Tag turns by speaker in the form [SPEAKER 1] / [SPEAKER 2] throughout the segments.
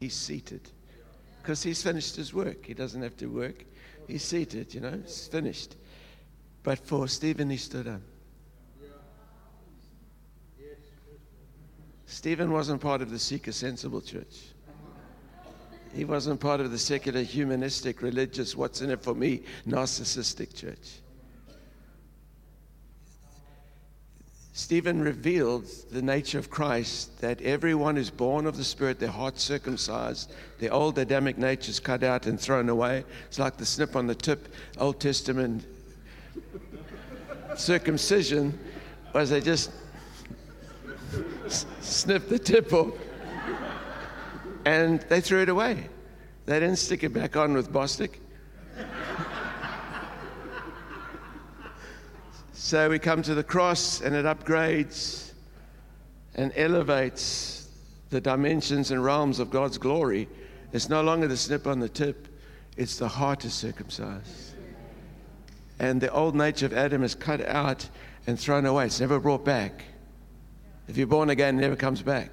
[SPEAKER 1] He's seated because he's finished his work. He doesn't have to work. He's seated, you know, it's finished. But for Stephen, he stood up. Stephen wasn't part of the seeker sensible church. He wasn't part of the secular, humanistic, religious, what's in it for me, narcissistic church. Stephen revealed the nature of Christ that everyone who's born of the Spirit, their heart circumcised, their old Adamic nature is cut out and thrown away. It's like the snip on the tip, Old Testament circumcision, was they just snip the tip off and they threw it away. They didn't stick it back on with Bostik. So we come to the cross and it upgrades and elevates the dimensions and realms of God's glory. It's no longer the snip on the tip, it's the heart is circumcised. And the old nature of Adam is cut out and thrown away. It's never brought back. If you're born again, it never comes back.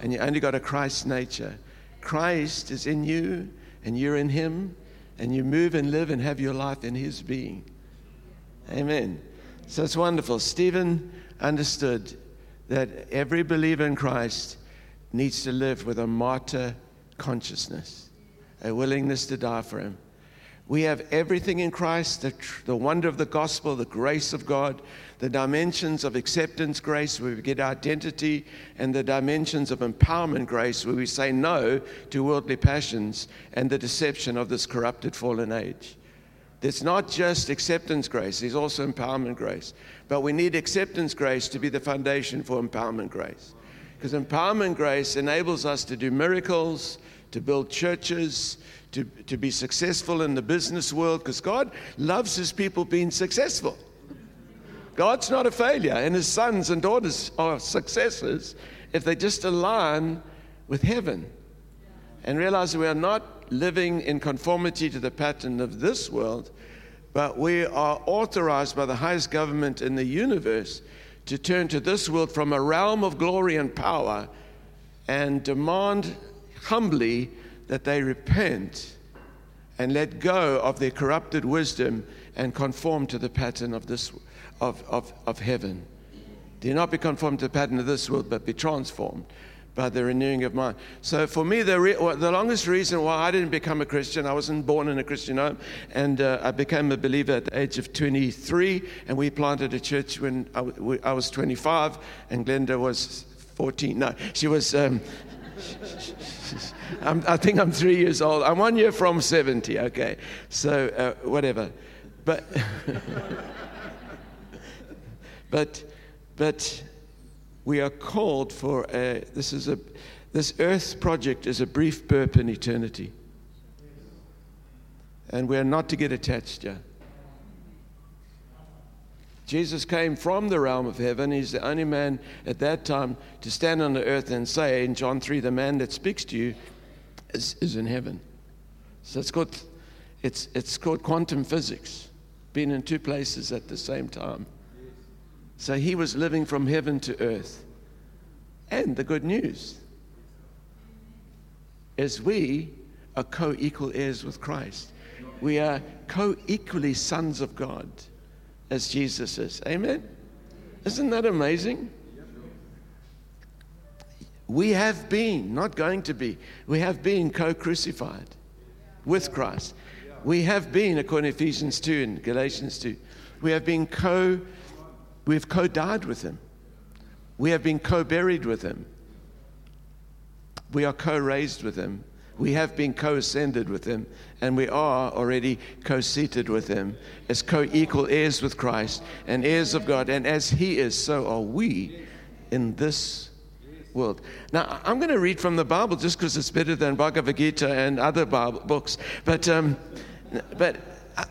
[SPEAKER 1] And you only got a Christ nature. Christ is in you, and you're in Him, and you move and live and have your life in His being. Amen. So it's wonderful. Stephen understood that every believer in Christ needs to live with a martyr consciousness, a willingness to die for Him. We have everything in Christ the, the wonder of the gospel, the grace of God, the dimensions of acceptance grace, where we get identity, and the dimensions of empowerment grace, where we say no to worldly passions and the deception of this corrupted, fallen age. It's not just acceptance grace, there's also empowerment grace. But we need acceptance grace to be the foundation for empowerment grace. Because empowerment grace enables us to do miracles, to build churches, to, to be successful in the business world because God loves his people being successful. God's not a failure, and his sons and daughters are successes if they just align with heaven and realize we are not living in conformity to the pattern of this world, but we are authorized by the highest government in the universe to turn to this world from a realm of glory and power and demand humbly that they repent and let go of their corrupted wisdom and conform to the pattern of this of, of, of heaven. Do not be conformed to the pattern of this world, but be transformed by the renewing of mind. So, for me, the, re- the longest reason why I didn't become a Christian, I wasn't born in a Christian home, and uh, I became a believer at the age of 23, and we planted a church when I, w- I was 25, and Glenda was 14. No, she was. Um, i think I'm three years old. I'm one year from 70, okay? So, uh, whatever. But, but, but we are called for a, this is a, this earth project is a brief burp in eternity. And we're not to get attached here. Jesus came from the realm of heaven. He's the only man at that time to stand on the earth and say in John 3, the man that speaks to you is, is in heaven. So it's called, it's, it's called quantum physics, being in two places at the same time. So he was living from heaven to earth. And the good news is we are co equal heirs with Christ. We are co equally sons of God as Jesus is. Amen? Isn't that amazing? We have been, not going to be, we have been co crucified with Christ. We have been, according to Ephesians 2 and Galatians 2, we have been co, we've co died with Him. We have been co buried with Him. We are co raised with Him. We have been co ascended with Him, and we are already co seated with Him as co equal heirs with Christ and heirs of God. And as He is, so are we in this world. Now, I'm going to read from the Bible just because it's better than Bhagavad Gita and other Bible books. But, um, but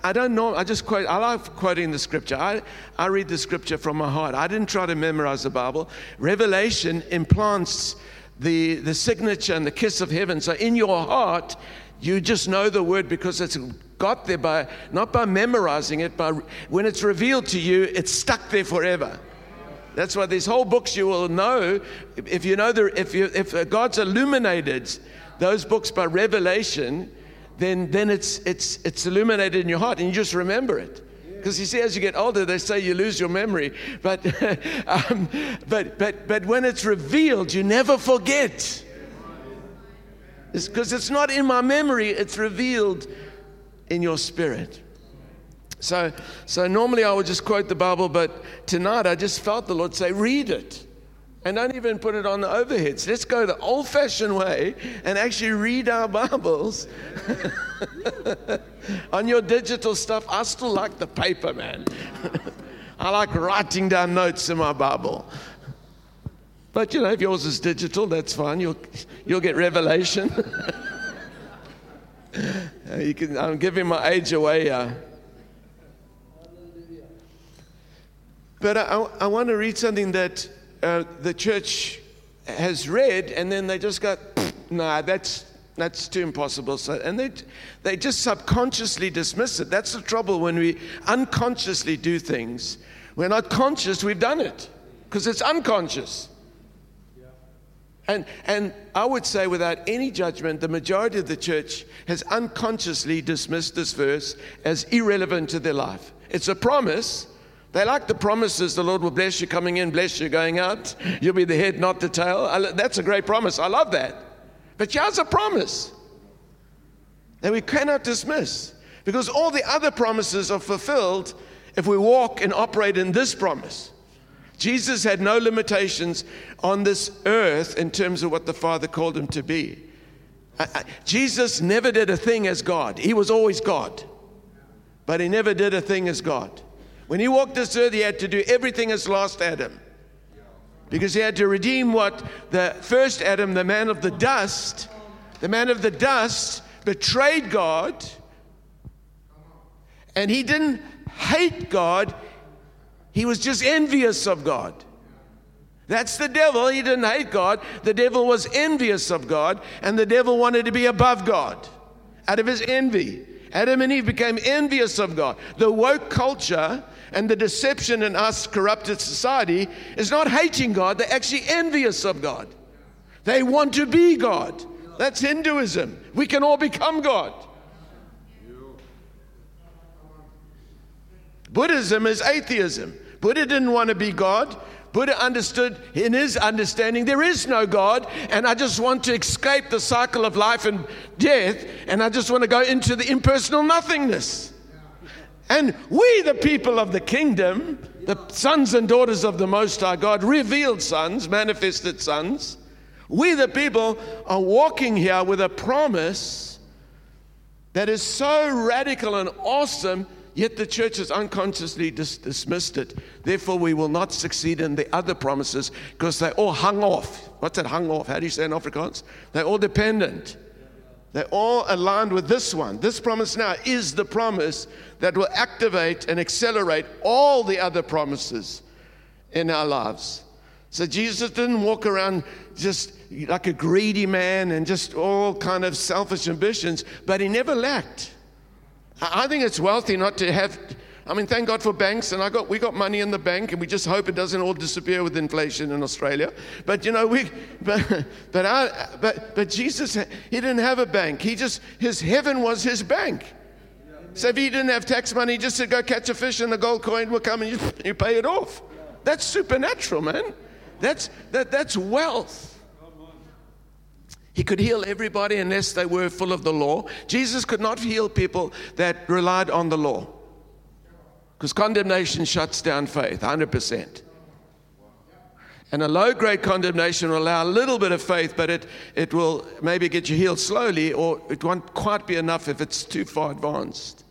[SPEAKER 1] I don't know. I just quote. I love quoting the scripture. I, I read the scripture from my heart. I didn't try to memorize the Bible. Revelation implants the, the signature and the kiss of heaven. So in your heart, you just know the word because it's got there by not by memorizing it, but when it's revealed to you, it's stuck there forever. That's why these whole books you will know if you know the, if you if God's illuminated those books by revelation, then then it's it's it's illuminated in your heart and you just remember it. Because you see, as you get older, they say you lose your memory. But, um, but, but, but when it's revealed, you never forget. Because it's, it's not in my memory, it's revealed in your spirit. So, so normally I would just quote the Bible, but tonight I just felt the Lord say, read it. And don't even put it on the overheads. Let's go the old fashioned way and actually read our Bibles. on your digital stuff, I still like the paper, man. I like writing down notes in my Bible. But you know, if yours is digital, that's fine. You'll, you'll get revelation. you can, I'm giving my age away. Uh, but I, I want to read something that uh, the church has read, and then they just go, nah, that's, that's too impossible. So, and they, they just subconsciously dismiss it. That's the trouble when we unconsciously do things. We're not conscious, we've done it because it's unconscious. And, and I would say, without any judgment, the majority of the church has unconsciously dismissed this verse as irrelevant to their life. It's a promise, they like the promises the Lord will bless you coming in, bless you going out. You'll be the head, not the tail. That's a great promise. I love that. But here's a promise that we cannot dismiss because all the other promises are fulfilled if we walk and operate in this promise. Jesus had no limitations on this earth in terms of what the Father called him to be. Jesus never did a thing as God, he was always God, but he never did a thing as God. When he walked this earth, he had to do everything as last Adam. Because he had to redeem what the first Adam, the man of the dust, the man of the dust betrayed God. And he didn't hate God, he was just envious of God. That's the devil. He didn't hate God. The devil was envious of God, and the devil wanted to be above God out of his envy. Adam and Eve became envious of God. The woke culture and the deception in us corrupted society is not hating God, they're actually envious of God. They want to be God. That's Hinduism. We can all become God. Buddhism is atheism. Buddha didn't want to be God. Buddha understood in his understanding there is no God, and I just want to escape the cycle of life and death, and I just want to go into the impersonal nothingness. And we, the people of the kingdom, the sons and daughters of the Most High God, revealed sons, manifested sons, we, the people, are walking here with a promise that is so radical and awesome, yet the church has unconsciously dis- dismissed it. Therefore, we will not succeed in the other promises because they all hung off. What's that hung off? How do you say in Afrikaans? They're all dependent. They're all aligned with this one. This promise now is the promise that will activate and accelerate all the other promises in our lives. So Jesus didn't walk around just like a greedy man and just all kind of selfish ambitions, but he never lacked. I think it's wealthy not to have I mean, thank God for banks, and I got we got money in the bank, and we just hope it doesn't all disappear with inflation in Australia. But you know, we but but I, but but Jesus he didn't have a bank. He just his heaven was his bank. So if he didn't have tax money, he just to go catch a fish and the gold coin will come and you, you pay it off. That's supernatural, man. That's that that's wealth. He could heal everybody unless they were full of the law. Jesus could not heal people that relied on the law. Because condemnation shuts down faith, 100%. And a low grade condemnation will allow a little bit of faith, but it, it will maybe get you healed slowly, or it won't quite be enough if it's too far advanced.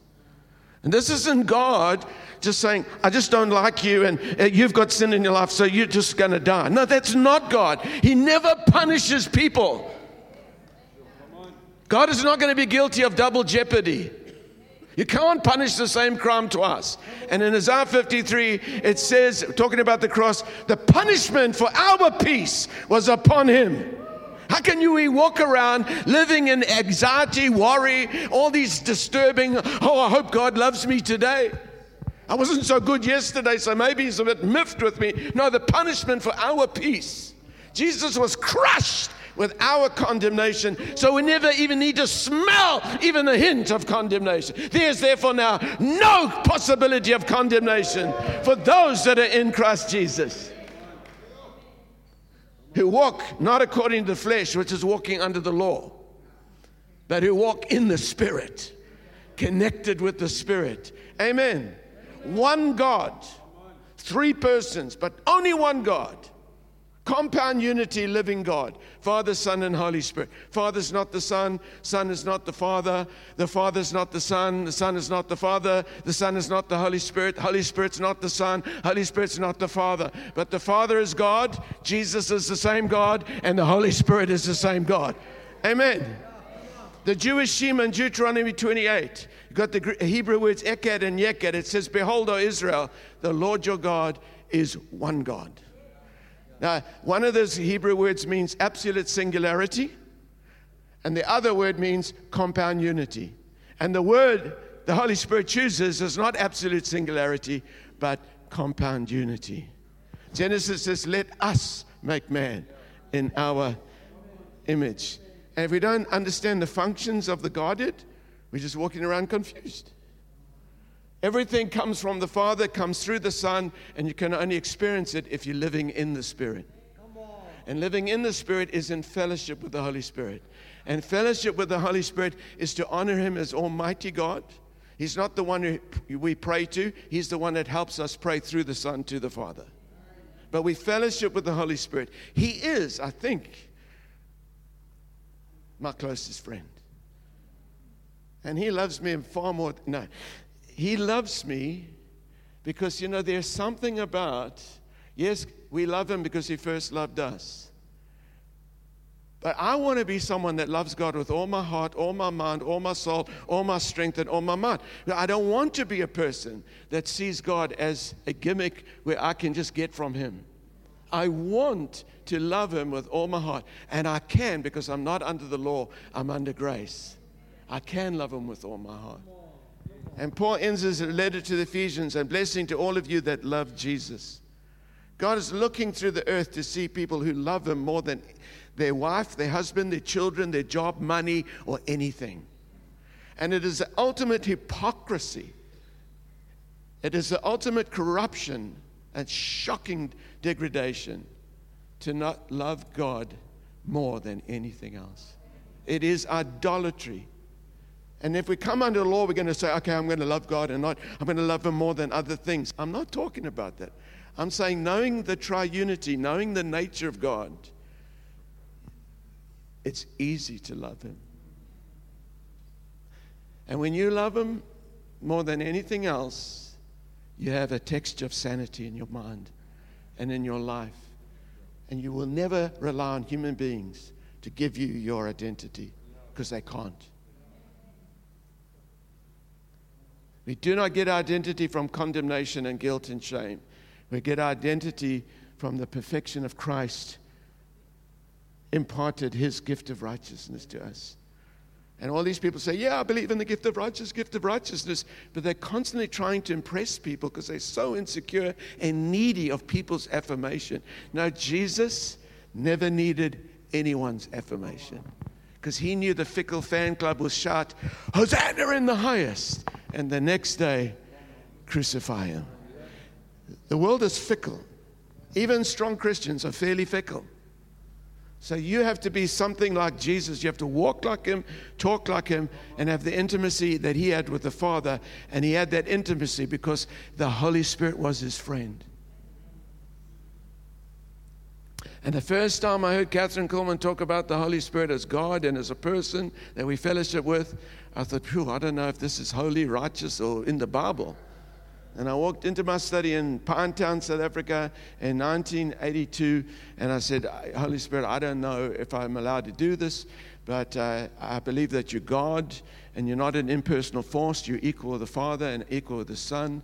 [SPEAKER 1] And this isn't God just saying, I just don't like you and uh, you've got sin in your life, so you're just going to die. No, that's not God. He never punishes people. God is not going to be guilty of double jeopardy. You can't punish the same crime twice. And in Isaiah 53, it says, talking about the cross, the punishment for our peace was upon him. How can you walk around living in anxiety, worry, all these disturbing, oh, I hope God loves me today? I wasn't so good yesterday, so maybe he's a bit miffed with me. No, the punishment for our peace. Jesus was crushed with our condemnation, so we never even need to smell even a hint of condemnation. There's therefore now no possibility of condemnation for those that are in Christ Jesus, who walk not according to the flesh, which is walking under the law, but who walk in the Spirit, connected with the Spirit. Amen. One God, three persons, but only one God compound unity, living God. Father, Son, and Holy Spirit. Father's not the Son, Son is not the Father, the Father's not the Son, the Son is not the Father, the Son is not the Holy Spirit, Holy Spirit's not the Son, Holy Spirit's not the Father. But the Father is God, Jesus is the same God, and the Holy Spirit is the same God. Amen. The Jewish Shema in Deuteronomy 28. You've got the Hebrew words Echad and Yachid. It says, Behold, O Israel, the Lord your God is one God. Now, one of those Hebrew words means absolute singularity, and the other word means compound unity. And the word the Holy Spirit chooses is not absolute singularity, but compound unity. Genesis says, Let us make man in our image. And if we don't understand the functions of the Godhead, we're just walking around confused. Everything comes from the Father, comes through the Son, and you can only experience it if you're living in the Spirit. And living in the Spirit is in fellowship with the Holy Spirit. And fellowship with the Holy Spirit is to honor Him as Almighty God. He's not the one who we pray to, He's the one that helps us pray through the Son to the Father. But we fellowship with the Holy Spirit. He is, I think, my closest friend. And He loves me far more. No, he loves me because, you know, there's something about, yes, we love Him because He first loved us. But I want to be someone that loves God with all my heart, all my mind, all my soul, all my strength, and all my mind. I don't want to be a person that sees God as a gimmick where I can just get from Him. I want to love Him with all my heart. And I can because I'm not under the law, I'm under grace. I can love Him with all my heart. And Paul ends his letter to the Ephesians and blessing to all of you that love Jesus. God is looking through the earth to see people who love Him more than their wife, their husband, their children, their job, money, or anything. And it is the ultimate hypocrisy. It is the ultimate corruption and shocking degradation to not love God more than anything else. It is idolatry. And if we come under the law, we're going to say, okay, I'm going to love God and not, I'm going to love Him more than other things. I'm not talking about that. I'm saying knowing the triunity, knowing the nature of God, it's easy to love Him. And when you love Him more than anything else, you have a texture of sanity in your mind and in your life. And you will never rely on human beings to give you your identity because they can't. We do not get identity from condemnation and guilt and shame. We get identity from the perfection of Christ imparted his gift of righteousness to us. And all these people say, Yeah, I believe in the gift of righteousness, gift of righteousness. But they're constantly trying to impress people because they're so insecure and needy of people's affirmation. Now, Jesus never needed anyone's affirmation because he knew the fickle fan club will shout, Hosanna in the highest and the next day crucify him. The world is fickle. Even strong Christians are fairly fickle. So you have to be something like Jesus. You have to walk like him, talk like him, and have the intimacy that he had with the Father. And he had that intimacy because the Holy Spirit was his friend. And the first time I heard Kathryn Kuhlman talk about the Holy Spirit as God and as a person that we fellowship with, I thought, phew, I don't know if this is holy, righteous, or in the Bible. And I walked into my study in Pinetown, South Africa in 1982, and I said, Holy Spirit, I don't know if I'm allowed to do this, but uh, I believe that you're God and you're not an impersonal force. You're equal with the Father and equal with the Son.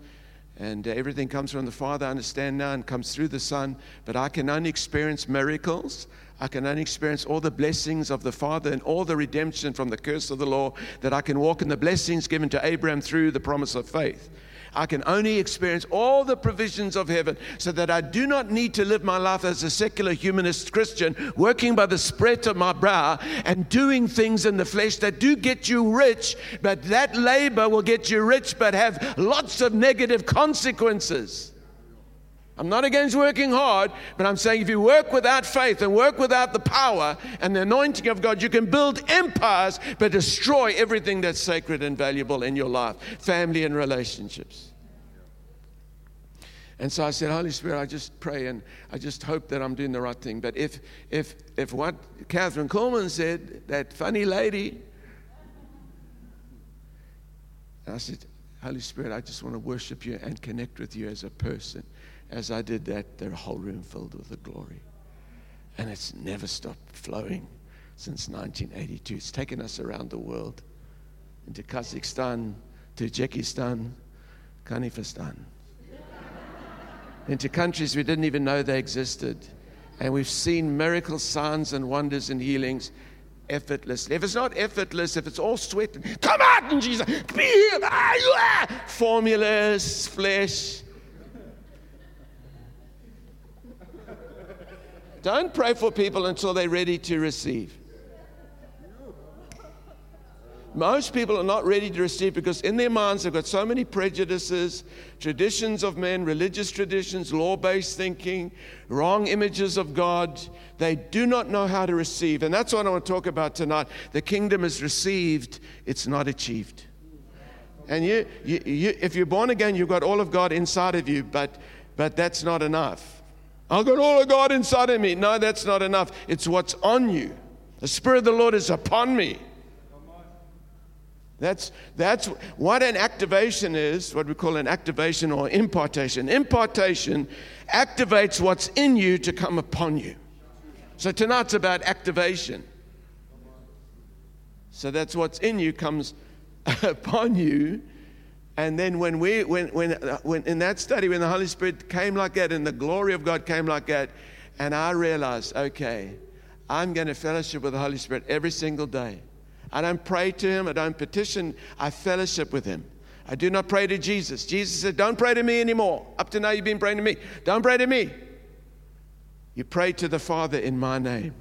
[SPEAKER 1] And uh, everything comes from the Father, I understand now, and comes through the Son. But I can only experience miracles. I can only experience all the blessings of the Father and all the redemption from the curse of the law, that I can walk in the blessings given to Abraham through the promise of faith. I can only experience all the provisions of heaven so that I do not need to live my life as a secular humanist Christian, working by the spread of my brow and doing things in the flesh that do get you rich, but that labor will get you rich but have lots of negative consequences. I'm not against working hard, but I'm saying if you work without faith and work without the power and the anointing of God, you can build empires but destroy everything that's sacred and valuable in your life, family and relationships. And so I said, Holy Spirit, I just pray and I just hope that I'm doing the right thing. But if, if, if what Kathryn Kuhlman said, that funny lady, I said, Holy Spirit, I just want to worship you and connect with you as a person as I did that, their whole room filled with the glory. And it's never stopped flowing since 1982. It's taken us around the world into Kazakhstan, Tajikistan, Kanifistan, into countries we didn't even know they existed. And we've seen miracles, signs, and wonders and healings effortlessly. If it's not effortless, if it's all sweat, come out in Jesus, be healed, formulas, flesh, Don't pray for people until they're ready to receive. Most people are not ready to receive because in their minds they've got so many prejudices, traditions of men, religious traditions, law based thinking, wrong images of God. They do not know how to receive. And that's what I want to talk about tonight. The kingdom is received, it's not achieved. And you, you, you, if you're born again, you've got all of God inside of you, but, but that's not enough. I've got all of God inside of me. No, that's not enough. It's what's on you. The Spirit of the Lord is upon me. That's, that's what an activation is, what we call an activation or impartation. Impartation activates what's in you to come upon you. So tonight's about activation. So that's what's in you comes upon you and then when we, when, when, uh, when in that study, when the Holy Spirit came like that and the glory of God came like that, and I realized, okay, I'm going to fellowship with the Holy Spirit every single day. I don't pray to Him, I don't petition, I fellowship with Him. I do not pray to Jesus. Jesus said, Don't pray to me anymore. Up to now, you've been praying to me. Don't pray to me. You pray to the Father in my name.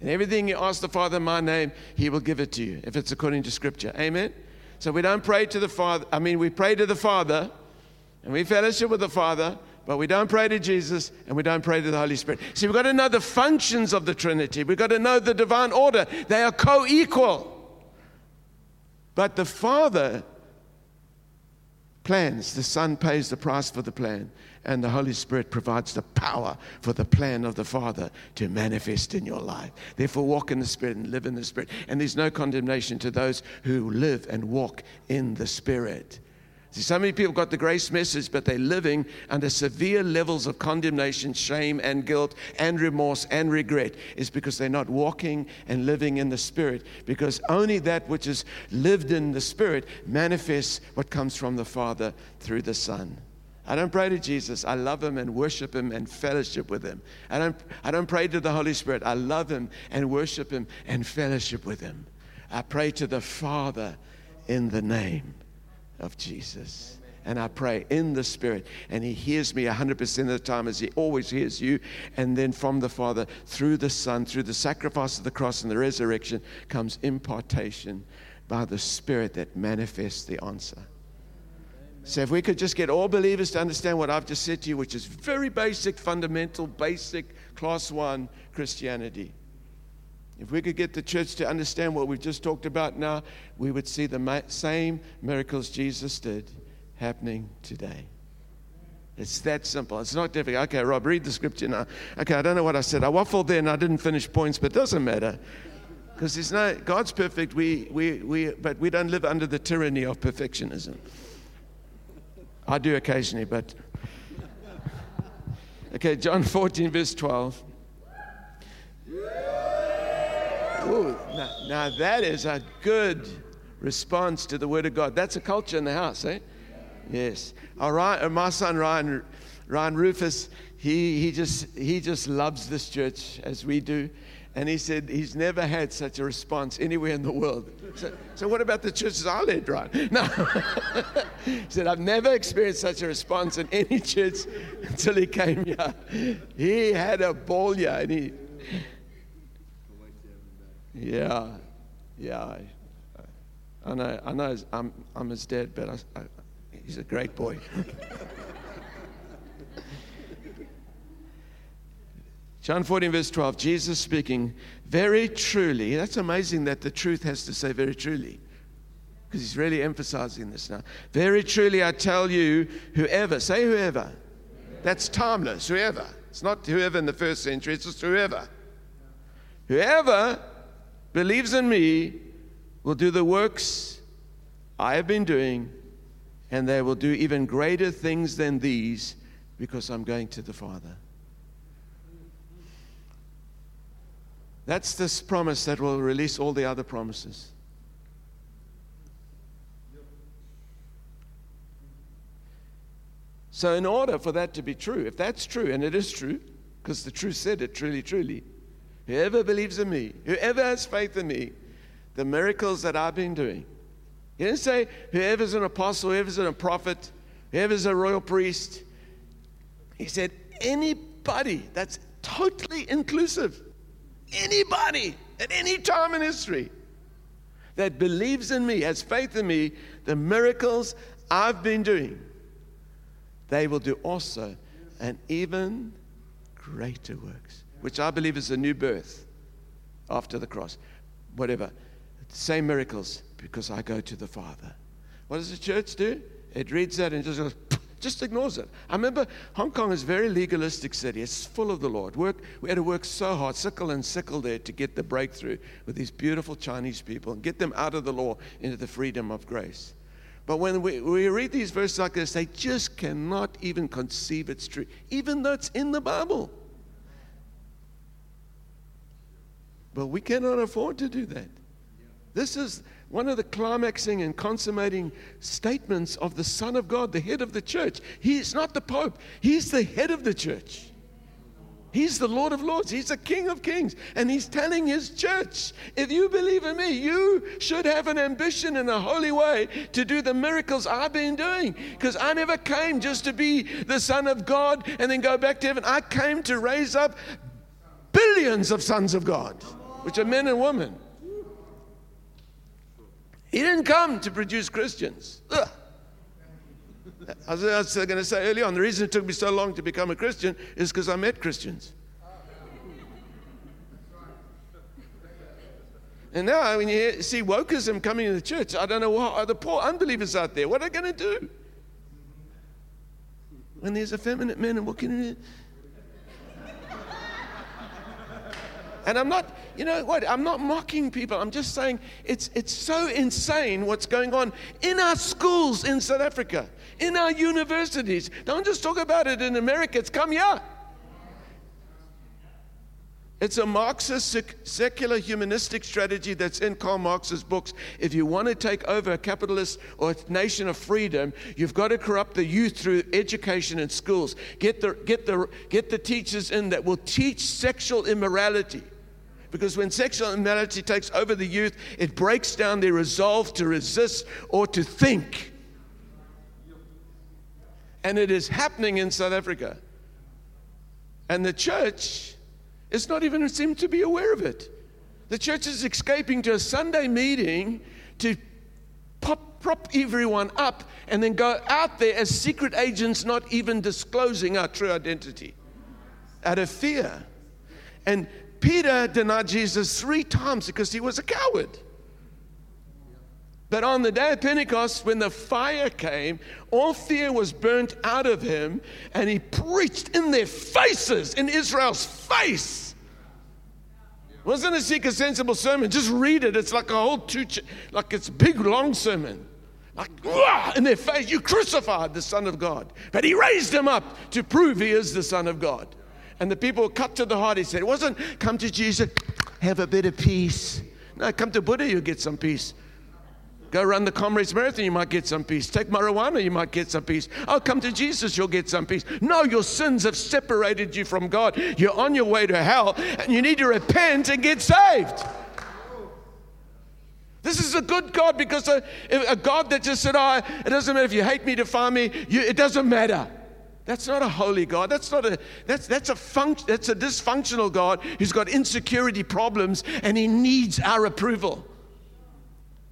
[SPEAKER 1] And everything you ask the Father in my name, He will give it to you if it's according to Scripture. Amen. So we don't pray to the Father. I mean, we pray to the Father and we fellowship with the Father, but we don't pray to Jesus and we don't pray to the Holy Spirit. See, we've got to know the functions of the Trinity. We've got to know the divine order. They are co equal. But the Father plans, the Son pays the price for the plan and the Holy Spirit provides the power for the plan of the Father to manifest in your life. Therefore, walk in the Spirit and live in the Spirit. And there's no condemnation to those who live and walk in the Spirit. See, so many people got the grace message, but they're living under severe levels of condemnation, shame, and guilt, and remorse, and regret. Is because they're not walking and living in the Spirit. Because only that which is lived in the Spirit manifests what comes from the Father through the Son. I don't pray to Jesus. I love him and worship him and fellowship with him. I don't, I don't pray to the Holy Spirit. I love him and worship him and fellowship with him. I pray to the Father in the name of Jesus. And I pray in the Spirit, and He hears me 100% of the time as He always hears you. And then from the Father, through the Son, through the sacrifice of the cross and the resurrection, comes impartation by the Spirit that manifests the answer. So, if we could just get all believers to understand what I've just said to you, which is very basic, fundamental, basic, class one Christianity. If we could get the church to understand what we've just talked about now, we would see the same miracles Jesus did happening today. It's that simple. It's not difficult. Okay, Rob, read the scripture now. Okay, I don't know what I said. I waffled there and I didn't finish points, but it doesn't matter. Because there's no, God's perfect, we, we, we, but we don't live under the tyranny of perfectionism. I do occasionally, but. Okay, John 14, verse 12. Ooh, now, now, that is a good response to the Word of God. That's a culture in the house, eh? Yes. All right, my son Ryan Ryan Rufus, he, he, just, he just loves this church as we do. And he said he's never had such a response anywhere in the world. So, so what about the churches I led, right? No. he said, I've never experienced such a response in any church until he came here. He had a ball here. And he, yeah, yeah. I know, I know I'm, I'm his dad, but I, I, he's a great boy. John 14, verse 12, Jesus speaking, very truly. That's amazing that the truth has to say very truly, because he's really emphasizing this now. Very truly, I tell you, whoever, say whoever, that's timeless, whoever. It's not whoever in the first century, it's just whoever. Whoever believes in me will do the works I have been doing, and they will do even greater things than these because I'm going to the Father. That's this promise that will release all the other promises. So, in order for that to be true, if that's true, and it is true, because the truth said it truly, truly, whoever believes in me, whoever has faith in me, the miracles that I've been doing. He didn't say whoever's an apostle, whoever's a prophet, whoever's a royal priest. He said anybody that's totally inclusive anybody at any time in history that believes in me, has faith in me, the miracles I've been doing, they will do also and even greater works, which I believe is a new birth after the cross. Whatever. Same miracles because I go to the Father. What does the church do? It reads that and just goes, just ignores it. I remember Hong Kong is a very legalistic city. It's full of the Lord. Work, we had to work so hard, sickle and sickle there to get the breakthrough with these beautiful Chinese people and get them out of the law into the freedom of grace. But when we, we read these verses like this, they just cannot even conceive it's true, even though it's in the Bible. But we cannot afford to do that. This is one of the climaxing and consummating statements of the Son of God, the head of the church. He's not the Pope, He's the head of the church. He's the Lord of Lords. He's the King of Kings. And He's telling His church if you believe in me, you should have an ambition in a holy way to do the miracles I've been doing. Because I never came just to be the Son of God and then go back to heaven. I came to raise up billions of sons of God, which are men and women. He didn't come to produce Christians. Ugh. I was, going to say earlier on, the reason it took me so long to become a Christian is because I met Christians. And now, when you see wokeism coming in the church, I don't know what are the poor unbelievers out there. What are they going to do? When there's effeminate men and walking in, And I'm not, you know what, I'm not mocking people. I'm just saying it's, it's so insane what's going on in our schools in South Africa, in our universities. Don't just talk about it in America, it's come here. It's a Marxist secular humanistic strategy that's in Karl Marx's books. If you want to take over a capitalist or a nation of freedom, you've got to corrupt the youth through education in schools. Get the, get the, get the teachers in that will teach sexual immorality. Because when sexual immorality takes over the youth, it breaks down their resolve to resist or to think. And it is happening in South Africa. And the church is not even seem to be aware of it. The church is escaping to a Sunday meeting to pop, prop everyone up and then go out there as secret agents, not even disclosing our true identity out of fear. And Peter denied Jesus three times because he was a coward. But on the day of Pentecost, when the fire came, all fear was burnt out of him, and he preached in their faces, in Israel's face. Wasn't a seek a sensible sermon. Just read it. It's like a whole two, like it's big long sermon. Like in their face, you crucified the Son of God, but He raised him up to prove He is the Son of God. And the people cut to the heart. He said, It wasn't come to Jesus, have a bit of peace. No, come to Buddha, you'll get some peace. Go run the Comrades Marathon, you might get some peace. Take marijuana, you might get some peace. Oh, come to Jesus, you'll get some peace. No, your sins have separated you from God. You're on your way to hell, and you need to repent and get saved. This is a good God because a, a God that just said, oh, it doesn't matter if you hate me, defy me, you, it doesn't matter. That's not a holy God. That's not a that's that's a func- that's a dysfunctional God who's got insecurity problems and he needs our approval.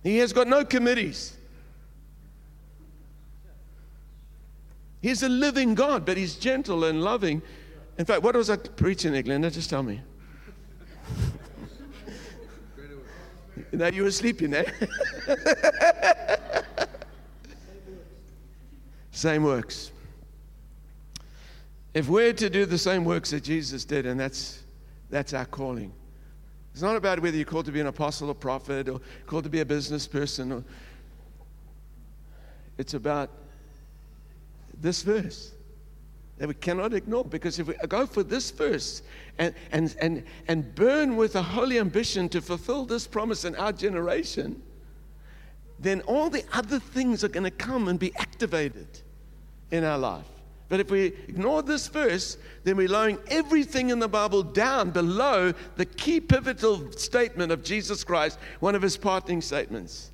[SPEAKER 1] He has got no committees. He's a living God, but he's gentle and loving. In fact, what was I preaching there, Glenda? Just tell me. now you were sleeping there. Eh? Same works. If we're to do the same works that Jesus did, and that's, that's our calling. It's not about whether you're called to be an apostle or prophet or called to be a business person. Or, it's about this verse that we cannot ignore because if we go for this verse and, and, and, and burn with a holy ambition to fulfill this promise in our generation, then all the other things are going to come and be activated in our life. But if we ignore this verse, then we're lowering everything in the Bible down below the key pivotal statement of Jesus Christ, one of his parting statements.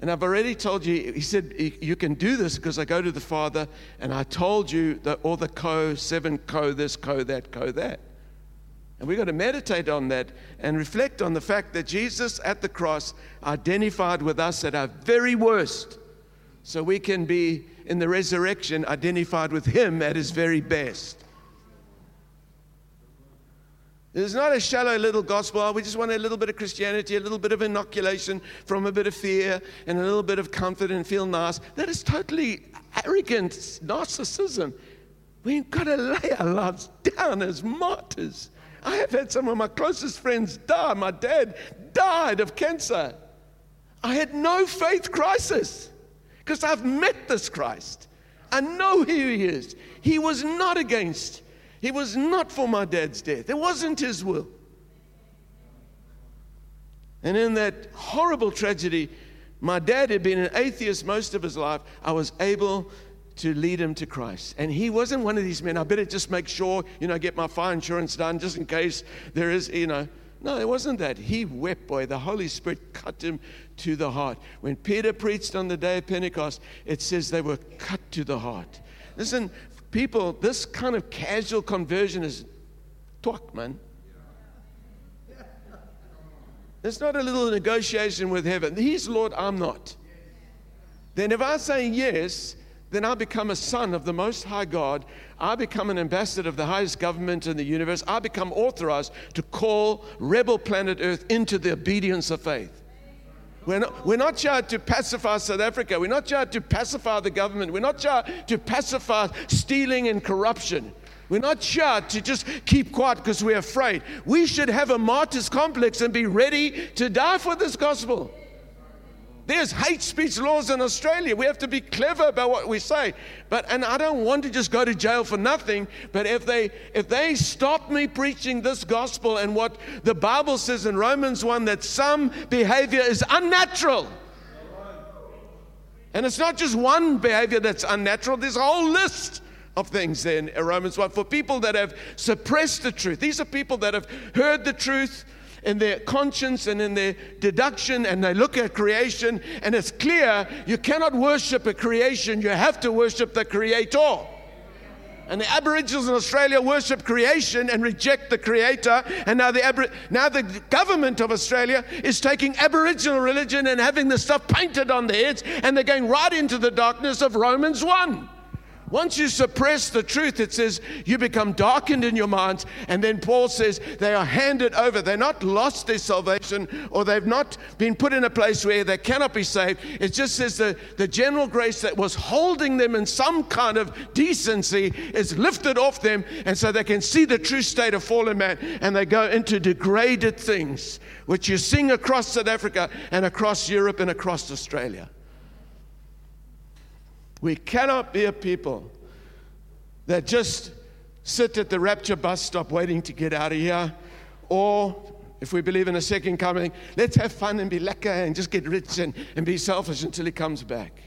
[SPEAKER 1] And I've already told you, he said, You can do this because I go to the Father, and I told you that all the co, seven co, this co, that co, that. And we've got to meditate on that and reflect on the fact that Jesus at the cross identified with us at our very worst so we can be in the resurrection identified with him at his very best. It's not a shallow little gospel. Oh, we just want a little bit of Christianity, a little bit of inoculation from a bit of fear and a little bit of comfort and feel nice. That is totally arrogant narcissism. We've got to lay our lives down as martyrs. I have had some of my closest friends die. My dad died of cancer. I had no faith crisis because I've met this Christ. I know who he is. He was not against, he was not for my dad's death. It wasn't his will. And in that horrible tragedy, my dad had been an atheist most of his life. I was able to lead him to Christ. And he wasn't one of these men, I better just make sure, you know, get my fire insurance done just in case there is, you know. No, it wasn't that. He wept, boy. The Holy Spirit cut him to the heart. When Peter preached on the day of Pentecost, it says they were cut to the heart. Listen, people, this kind of casual conversion is talk, man. It's not a little negotiation with heaven. He's Lord, I'm not. Then if I say yes, then I become a son of the Most High God. I become an ambassador of the highest government in the universe. I become authorized to call rebel planet Earth into the obedience of faith. We're not, we're not charged to pacify South Africa. We're not charged to pacify the government. We're not charged to pacify stealing and corruption. We're not charged to just keep quiet because we're afraid. We should have a martyr's complex and be ready to die for this gospel. There's hate speech laws in Australia. We have to be clever about what we say. But and I don't want to just go to jail for nothing, but if they if they stop me preaching this gospel and what the Bible says in Romans 1 that some behavior is unnatural. And it's not just one behavior that's unnatural, there's a whole list of things there in Romans 1 for people that have suppressed the truth. These are people that have heard the truth in their conscience and in their deduction, and they look at creation, and it's clear you cannot worship a creation, you have to worship the Creator. And the Aboriginals in Australia worship creation and reject the Creator. And now the, now the government of Australia is taking Aboriginal religion and having the stuff painted on their heads, and they're going right into the darkness of Romans 1. Once you suppress the truth, it says you become darkened in your minds. And then Paul says they are handed over. They're not lost their salvation or they've not been put in a place where they cannot be saved. It just says the, the general grace that was holding them in some kind of decency is lifted off them. And so they can see the true state of fallen man and they go into degraded things, which you sing across South Africa and across Europe and across Australia. We cannot be a people that just sit at the rapture bus stop waiting to get out of here or If we believe in a second coming, let's have fun and be lekker and just get rich and, and be selfish until he comes back.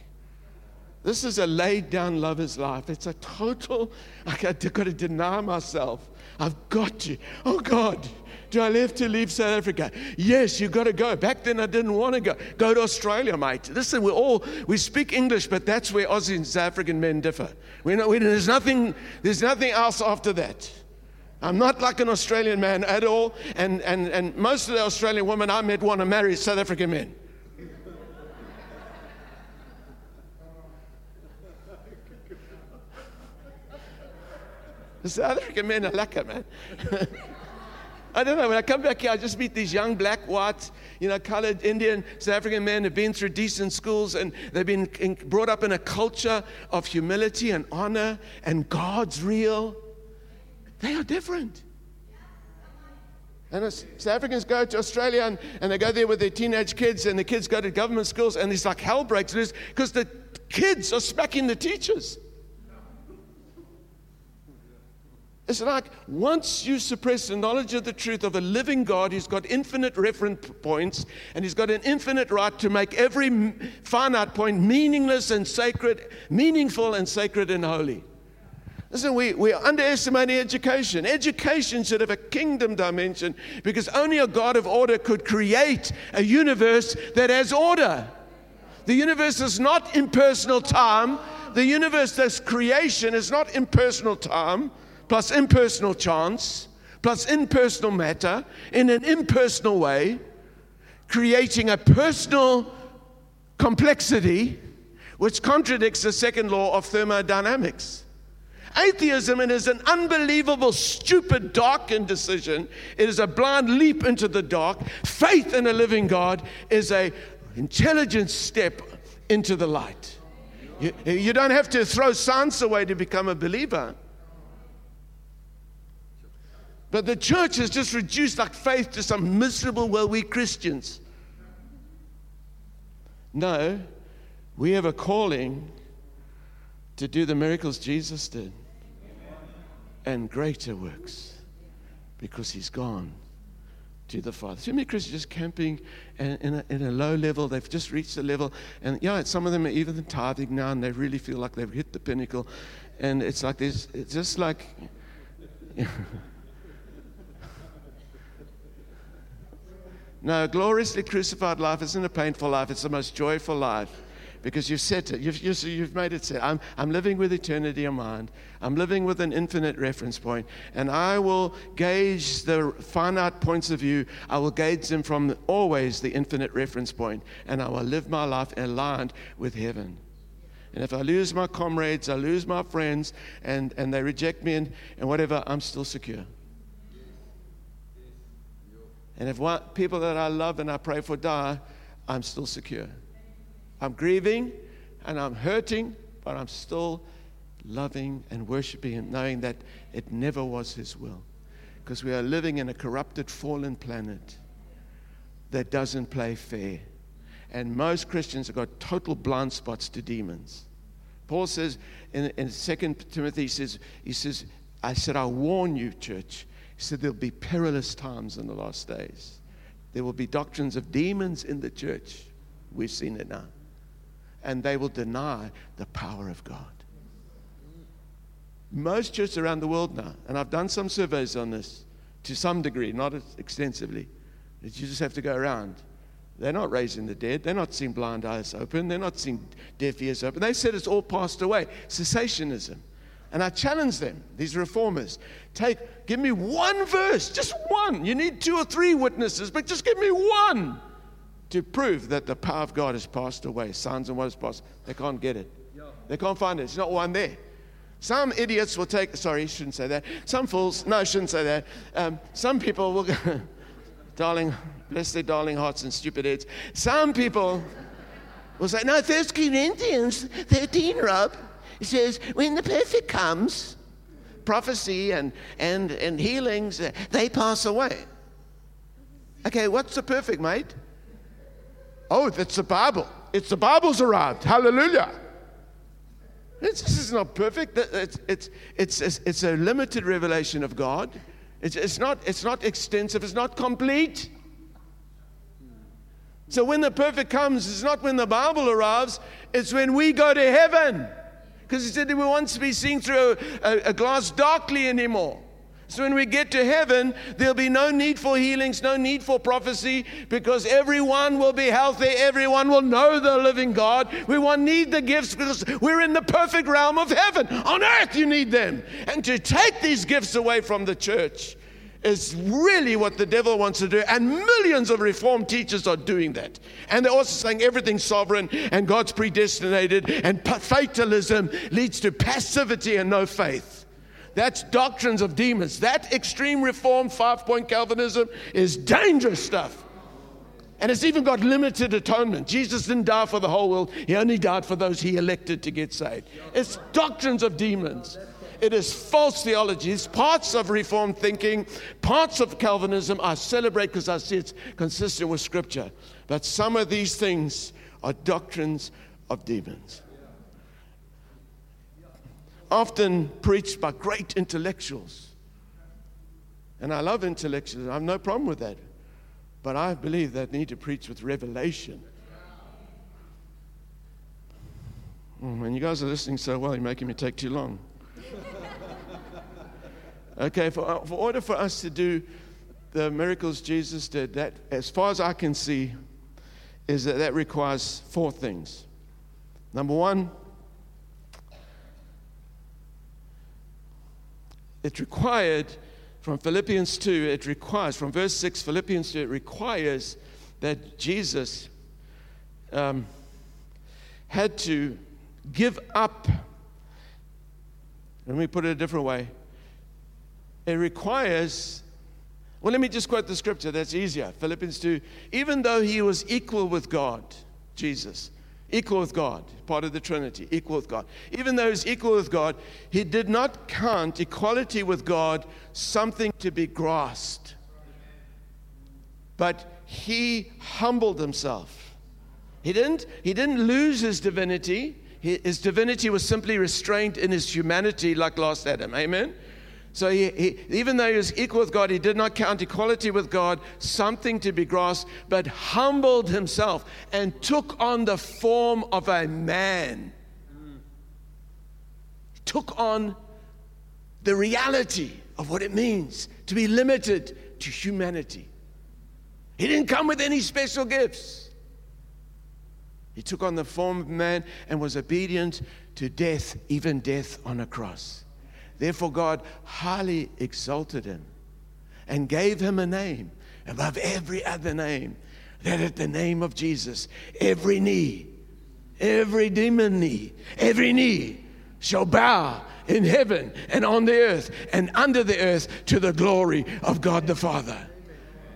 [SPEAKER 1] This is a laid down lover's life. It's a total, I've got to deny myself. I've got to. Oh God, do I have to leave South Africa? Yes, you've got to go. Back then I didn't want to go. Go to Australia, mate. Listen, we all we speak English, but that's where Aussie and South African men differ. We know, we, there's nothing. There's nothing else after that. I'm not like an Australian man at all, and, and, and most of the Australian women I met want to marry South African men. The South African men are lekker, man. I don't know. When I come back here, I just meet these young black, white, you know, colored Indian, South African men who've been through decent schools and they've been in, brought up in a culture of humility and honor and God's real. They are different. And South Africans go to Australia and, and they go there with their teenage kids, and the kids go to government schools, and it's like hell breaks loose because the kids are smacking the teachers. It's like once you suppress the knowledge of the truth of a living God who's got infinite reference points and he's got an infinite right to make every finite point meaningless and sacred, meaningful and sacred and holy. Listen, we, we are underestimating education. Education should have a kingdom dimension because only a God of order could create a universe that has order. The universe is not impersonal time. The universe, this creation, is not impersonal time plus impersonal chance, plus impersonal matter in an impersonal way, creating a personal complexity which contradicts the second law of thermodynamics. Atheism is an unbelievable, stupid, dark decision. It is a blind leap into the dark. Faith in a living God is a intelligent step into the light. You, you don't have to throw science away to become a believer. But the church has just reduced like faith to some miserable, well, we Christians. No, we have a calling to do the miracles Jesus did and greater works because he's gone to the Father. Too many Christians just camping in, in, a, in a low level. They've just reached a level. And yeah, some of them are even tithing now and they really feel like they've hit the pinnacle. And it's like there's, it's just like. No, gloriously crucified life isn't a painful life, it's the most joyful life because you've set it, you've, you've made it set. I'm, I'm living with eternity in mind. I'm living with an infinite reference point, and I will gauge the finite points of view. I will gauge them from always the infinite reference point, and I will live my life aligned with heaven. And if I lose my comrades, I lose my friends, and, and they reject me and, and whatever, I'm still secure. And if one, people that I love and I pray for die, I'm still secure. I'm grieving and I'm hurting, but I'm still loving and worshiping Him, knowing that it never was His will. Because we are living in a corrupted, fallen planet that doesn't play fair. And most Christians have got total blind spots to demons. Paul says in, in 2 Timothy, he says, he says, I said, I warn you, church, he said, There'll be perilous times in the last days. There will be doctrines of demons in the church. We've seen it now. And they will deny the power of God. Most churches around the world now, and I've done some surveys on this to some degree, not extensively, you just have to go around. They're not raising the dead. They're not seeing blind eyes open. They're not seeing deaf ears open. They said it's all passed away. Cessationism. And I challenge them, these reformers, take, give me one verse, just one. You need two or three witnesses, but just give me one to prove that the power of God has passed away. Signs and wonders passed. They can't get it. They can't find it. There's not one there. Some idiots will take, sorry, shouldn't say that. Some fools, no, shouldn't say that. Um, some people will darling, bless their darling hearts and stupid heads. Some people will say, no, First Corinthians 13, Rob. He says, when the perfect comes, prophecy and, and, and healings, uh, they pass away. Okay, what's the perfect, mate? Oh, that's the Bible. It's the Bible's arrived. Hallelujah. This is not perfect. It's, it's, it's, it's a limited revelation of God. It's, it's, not, it's not extensive, it's not complete. So when the perfect comes, it's not when the Bible arrives, it's when we go to heaven. Because he said that we want to be seeing through a, a, glass darkly anymore. So when we get to heaven, there'll be no need for healings, no need for prophecy, because everyone will be healthy, everyone will know the living God. We won't need the gifts because we're in the perfect realm of heaven. On earth, you need them. And to take these gifts away from the church is really what the devil wants to do. And millions of reformed teachers are doing that. And they're also saying everything's sovereign and God's predestinated, and fatalism leads to passivity and no faith. That's doctrines of demons. That extreme reform, five point Calvinism, is dangerous stuff. And it's even got limited atonement. Jesus didn't die for the whole world, He only died for those He elected to get saved. It's doctrines of demons. It is false theology. It's parts of Reformed thinking, parts of Calvinism I celebrate because I see it's consistent with Scripture. But some of these things are doctrines of demons. Often preached by great intellectuals. And I love intellectuals, I have no problem with that. But I believe that need to preach with revelation. Mm, and you guys are listening so well, you're making me take too long. Okay, for, uh, for order for us to do the miracles Jesus did, that, as far as I can see, is that that requires four things. Number one, it required, from Philippians 2, it requires, from verse 6, Philippians 2, it requires that Jesus um, had to give up. Let me put it a different way it requires, well, let me just quote the scripture, that's easier. Philippians 2. Even though he was equal with God, Jesus, equal with God, part of the Trinity, equal with God. Even though he's equal with God, he did not count equality with God something to be grasped. But he humbled himself. He didn't, he didn't lose his divinity. His divinity was simply restrained in his humanity, like last Adam. Amen? So he, he, even though he was equal with God, he did not count equality with God something to be grasped, but humbled himself and took on the form of a man. Took on the reality of what it means to be limited to humanity. He didn't come with any special gifts. He took on the form of man and was obedient to death, even death on a cross. Therefore, God highly exalted him and gave him a name above every other name, that at the name of Jesus, every knee, every demon knee, every knee shall bow in heaven and on the earth and under the earth to the glory of God the Father.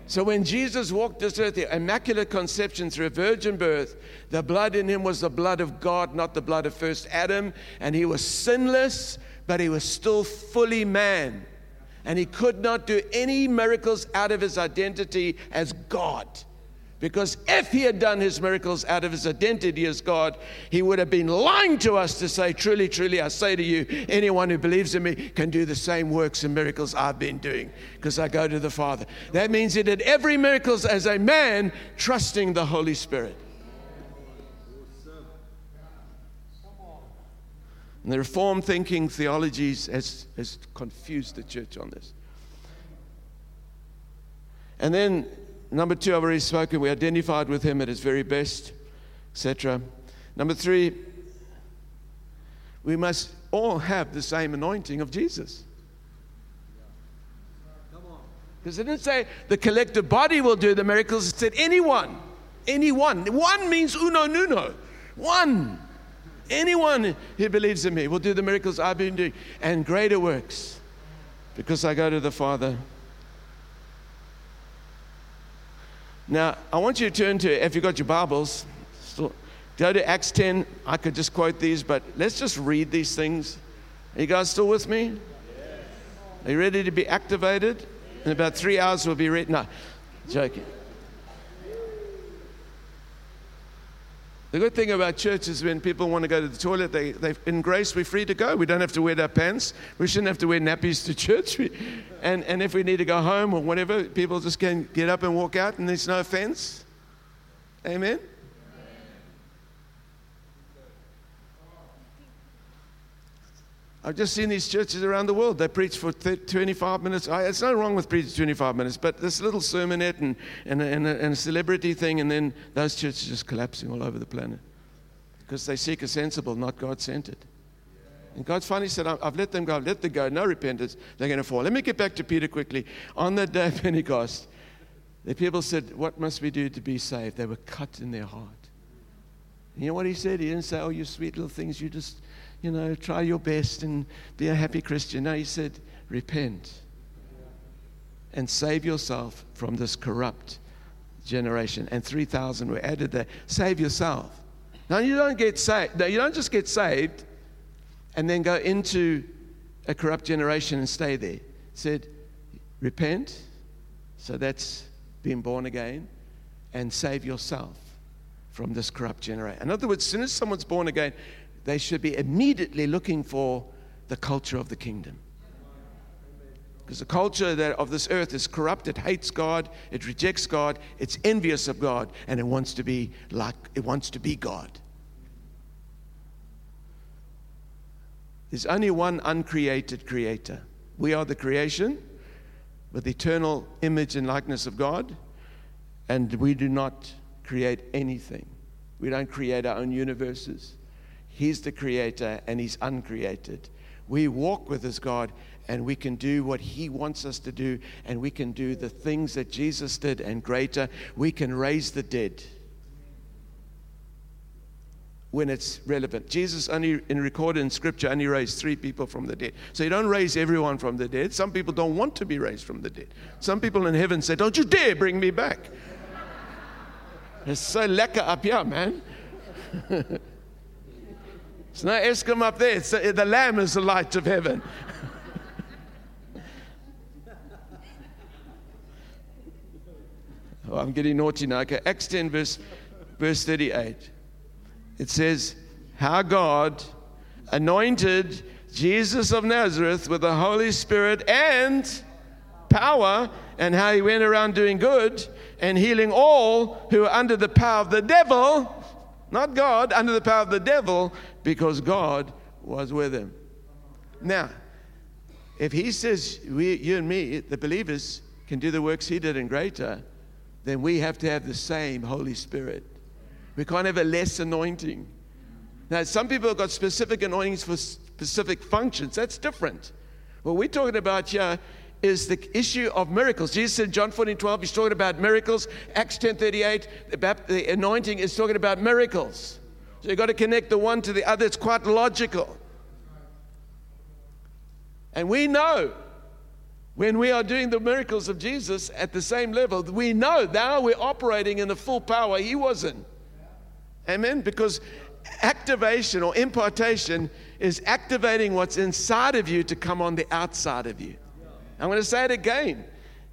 [SPEAKER 1] So when Jesus walked this earth, the immaculate conception through a virgin birth, the blood in him was the blood of God, not the blood of first Adam, and he was sinless but he was still fully man. And he could not do any miracles out of his identity as God. Because if he had done his miracles out of his identity as God, he would have been lying to us to say, Truly, truly, I say to you, anyone who believes in me can do the same works and miracles I've been doing because I go to the Father. That means he did every miracles as a man, trusting the Holy Spirit. And the reform thinking theologies has, has confused the church on this. And then, number two, I've already spoken. We identified with him at his very best, etc. Number three, we must all have the same anointing of Jesus. Because it didn't say the collective body will do the miracles, it said anyone. Anyone. One means uno nuno. One. Anyone who believes in me will do the miracles I've been doing and greater works because I go to the Father. Now, I want you to turn to, if you've got your Bibles, go to Acts 10. I could just quote these, but let's just read these things. Are you guys still with me? Are you ready to be activated? In about three hours, we'll be ready. No, joking. The good thing about church is when people want to go to the toilet, they, they, in grace, we're free to go. We don't have to wear our pants. We shouldn't have to wear nappies to church. We, and, and if we need to go home or whatever, people just can get up and walk out, and there's no offense. Amen? I've just seen these churches around the world. They preach for 25 minutes. It's not wrong with preaching 25 minutes, but this little sermonette and, and, a, and, and a celebrity thing, and then those churches just collapsing all over the planet because they seek a sensible, not God centered. And God's finally said, I've let them go, I've let them go, no repentance, they're going to fall. Let me get back to Peter quickly. On that day of Pentecost, the people said, What must we do to be saved? They were cut in their heart. And you know what he said? He didn't say, Oh, you sweet little things, you just you know, try your best and be a happy Christian. No, he said, repent and save yourself from this corrupt generation. And 3,000 were added there. Save yourself. Now, you don't get saved. No, you don't just get saved and then go into a corrupt generation and stay there. He said, repent. So that's being born again and save yourself from this corrupt generation. In other words, as soon as someone's born again, they should be immediately looking for the culture of the kingdom. Because the culture that of this earth is corrupt, it hates God, it rejects God, it's envious of God, and it wants to be like it wants to be God. There's only one uncreated creator. We are the creation with the eternal image and likeness of God, and we do not create anything. We don't create our own universes. He's the creator and He's uncreated. We walk with this God and we can do what He wants us to do, and we can do the things that Jesus did and greater. We can raise the dead when it's relevant. Jesus only in recorded in scripture only raised three people from the dead. So you don't raise everyone from the dead. Some people don't want to be raised from the dead. Some people in heaven say, Don't you dare bring me back. it's so lekker up here, man. It's not Eskom up there. It's the, the Lamb is the light of heaven. oh, I'm getting naughty now. Okay, Acts 10, verse, verse 38. It says, How God anointed Jesus of Nazareth with the Holy Spirit and power, and how he went around doing good and healing all who were under the power of the devil not God, under the power of the devil, because God was with him. Now, if he says we, you and me, the believers, can do the works he did and greater, then we have to have the same Holy Spirit. We can't have a less anointing. Now, some people have got specific anointings for specific functions. That's different. What we're talking about here is the issue of miracles. Jesus said in John 14, 12, he's talking about miracles. Acts 10, 38, the anointing is talking about miracles. So you've got to connect the one to the other. It's quite logical. And we know when we are doing the miracles of Jesus at the same level, we know now we're operating in the full power he was in. Amen? Because activation or impartation is activating what's inside of you to come on the outside of you. I'm going to say it again.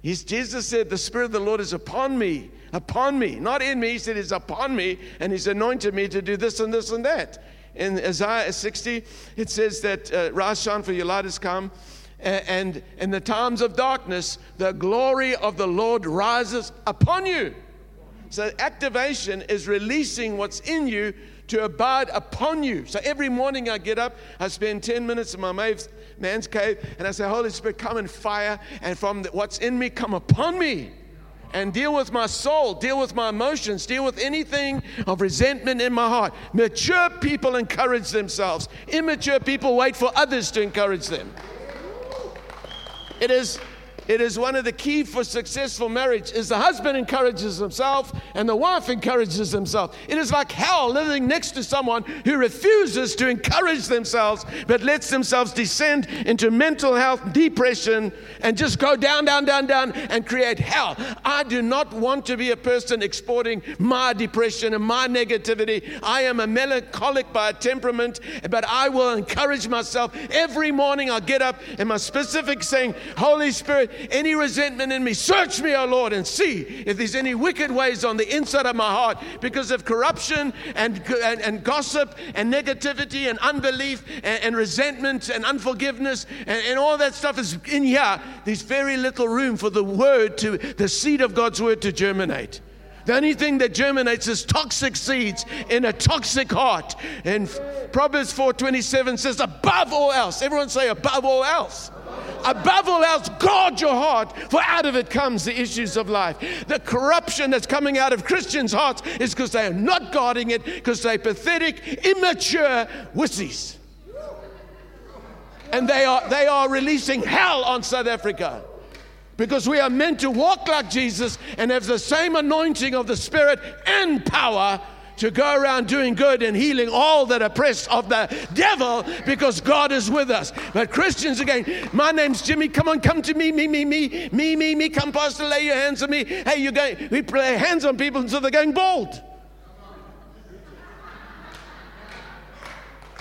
[SPEAKER 1] He's, Jesus said, The Spirit of the Lord is upon me, upon me, not in me. He said, He's upon me, and He's anointed me to do this and this and that. In Isaiah 60, it says that uh, shine, for your light has come. And in the times of darkness, the glory of the Lord rises upon you. So, activation is releasing what's in you to abide upon you. So, every morning I get up, I spend 10 minutes in my man's cave, and I say, Holy Spirit, come and fire, and from the, what's in me, come upon me. And deal with my soul, deal with my emotions, deal with anything of resentment in my heart. Mature people encourage themselves, immature people wait for others to encourage them. It is it is one of the key for successful marriage is the husband encourages himself and the wife encourages himself. It is like hell living next to someone who refuses to encourage themselves but lets themselves descend into mental health depression and just go down down down down and create hell. I do not want to be a person exporting my depression and my negativity. I am a melancholic by temperament, but I will encourage myself every morning I'll get up and my specific saying, Holy Spirit, any resentment in me. Search me, O Lord, and see if there's any wicked ways on the inside of my heart because of corruption and, and, and gossip and negativity and unbelief and, and resentment and unforgiveness and, and all that stuff is in here. There's very little room for the word to, the seed of God's word to germinate. The only thing that germinates is toxic seeds in a toxic heart. And Proverbs 4:27 says, above all else, everyone say above all else. Above all else, guard your heart, for out of it comes the issues of life. The corruption that's coming out of Christians' hearts is because they are not guarding it, because they're pathetic, immature wussies. And they are, they are releasing hell on South Africa because we are meant to walk like Jesus and have the same anointing of the Spirit and power to go around doing good and healing all that are oppressed of the devil because God is with us. But Christians again, my name's Jimmy. Come on, come to me, me, me, me, me, me, me. Come, Pastor, lay your hands on me. Hey, you're going. We lay hands on people until they're going bald.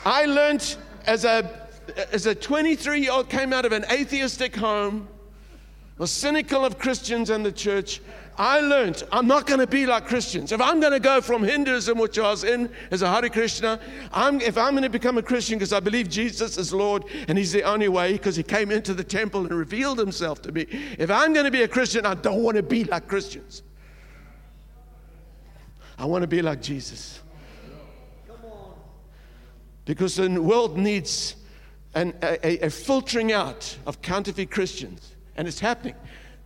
[SPEAKER 1] I learned as a as a 23 year old came out of an atheistic home was cynical of Christians and the church, I learned I'm not going to be like Christians. If I'm going to go from Hinduism, which I was in as a Hare Krishna, I'm, if I'm going to become a Christian because I believe Jesus is Lord and He's the only way because He came into the temple and revealed Himself to me, if I'm going to be a Christian, I don't want to be like Christians. I want to be like Jesus. Because the world needs an, a, a filtering out of counterfeit Christians. And it's happening.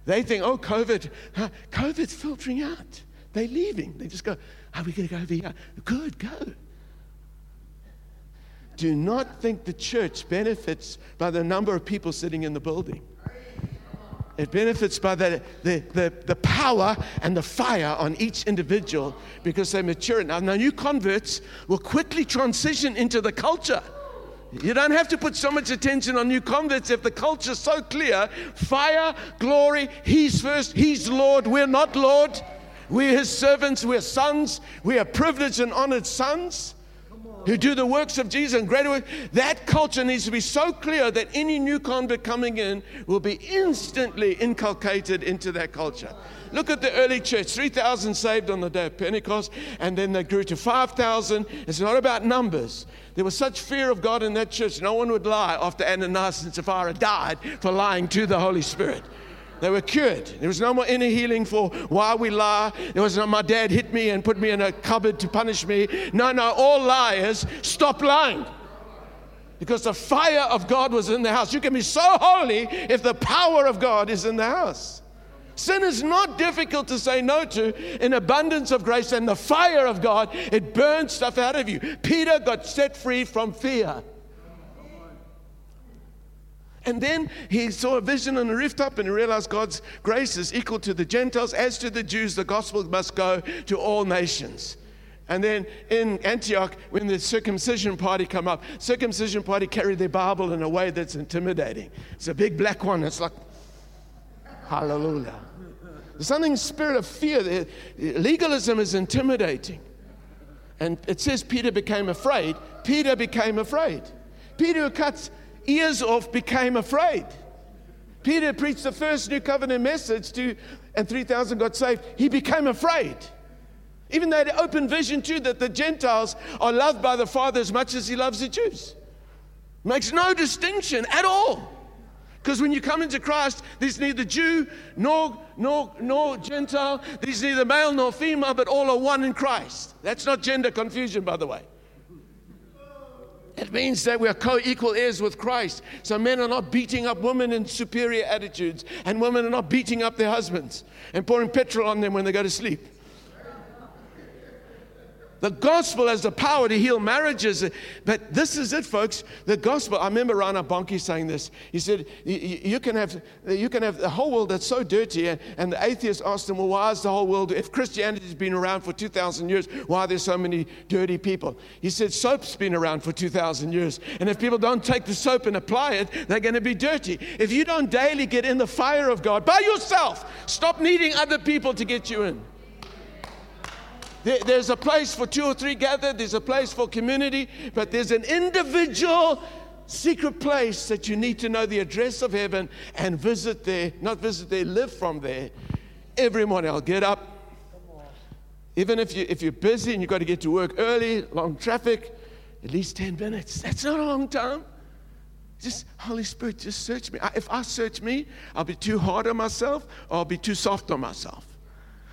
[SPEAKER 1] They think, oh, COVID, huh, COVID's filtering out. They're leaving. They just go, are we going to go over here? Good, go. Do not think the church benefits by the number of people sitting in the building. It benefits by the, the, the, the, power and the fire on each individual because they mature. Now, now, new converts will quickly transition into the culture. You don't have to put so much attention on new converts if the culture's so clear. Fire, glory, He's first, He's Lord, we're not Lord. We're His servants, we're sons, we are privileged and honored sons who do the works of Jesus and greater. That culture needs to be so clear that any new convert coming in will be instantly inculcated into that culture. Look at the early church 3,000 saved on the day of Pentecost, and then they grew to 5,000. It's not about numbers. There was such fear of God in that church, no one would lie after Ananias and Sapphira died for lying to the Holy Spirit. They were cured. There was no more inner healing for why we lie. There was no, my dad hit me and put me in a cupboard to punish me. No, no, all liars stop lying. Because the fire of God was in the house. You can be so holy if the power of God is in the house. Sin is not difficult to say no to in abundance of grace and the fire of God. It burns stuff out of you. Peter got set free from fear. And then he saw a vision on a rooftop and he realized God's grace is equal to the Gentiles. As to the Jews, the gospel must go to all nations. And then in Antioch, when the circumcision party come up, circumcision party carry their Bible in a way that's intimidating. It's a big black one. It's like, hallelujah. There's something spirit of fear. Legalism is intimidating. And it says Peter became afraid. Peter became afraid. Peter cuts ears off became afraid. Peter preached the first new covenant message to, and 3,000 got saved. He became afraid. Even though had open vision too that the Gentiles are loved by the Father as much as he loves the Jews. Makes no distinction at all. Because when you come into Christ, there's neither Jew nor, nor, nor Gentile, there's neither male nor female, but all are one in Christ. That's not gender confusion, by the way. It means that we are co equal heirs with Christ. So men are not beating up women in superior attitudes, and women are not beating up their husbands and pouring petrol on them when they go to sleep. The gospel has the power to heal marriages. But this is it, folks. The gospel, I remember Reinhard Bonnke saying this. He said, you can, have, you can have the whole world that's so dirty. And the atheist asked him, Well, why is the whole world, if Christianity has been around for 2,000 years, why are there so many dirty people? He said, Soap's been around for 2,000 years. And if people don't take the soap and apply it, they're going to be dirty. If you don't daily get in the fire of God by yourself, stop needing other people to get you in. There's a place for two or three gathered, there's a place for community, but there's an individual secret place that you need to know the address of heaven and visit there, not visit there, live from there. Every morning I'll get up. Even if, you, if you're busy and you've got to get to work early, long traffic, at least 10 minutes. That's not a long time. Just, Holy Spirit, just search me. If I search me, I'll be too hard on myself or I'll be too soft on myself.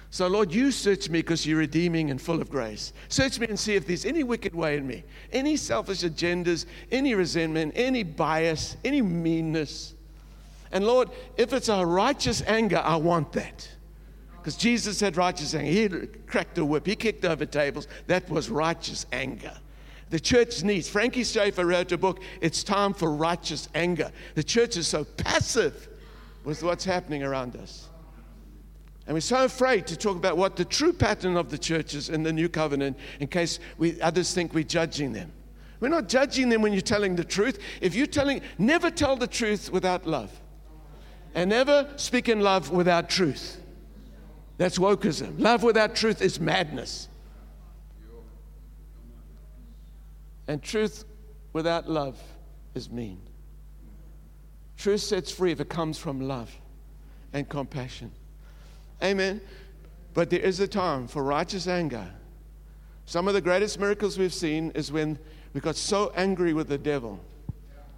[SPEAKER 1] So, Lord, you search me because you're redeeming and full of grace. Search me and see if there's any wicked way in me, any selfish agendas, any resentment, any bias, any meanness. And Lord, if it's a righteous anger, I want that. Because Jesus had righteous anger. He cracked a whip, he kicked over tables. That was righteous anger. The church needs. Frankie Schaeffer wrote a book, It's Time for Righteous Anger. The church is so passive with what's happening around us. And we're so afraid to talk about what the true pattern of the church is in the new covenant in case we, others think we're judging them. We're not judging them when you're telling the truth. If you're telling, never tell the truth without love. And never speak in love without truth. That's wokeism. Love without truth is madness. And truth without love is mean. Truth sets free if it comes from love and compassion. Amen. But there is a time for righteous anger. Some of the greatest miracles we've seen is when we got so angry with the devil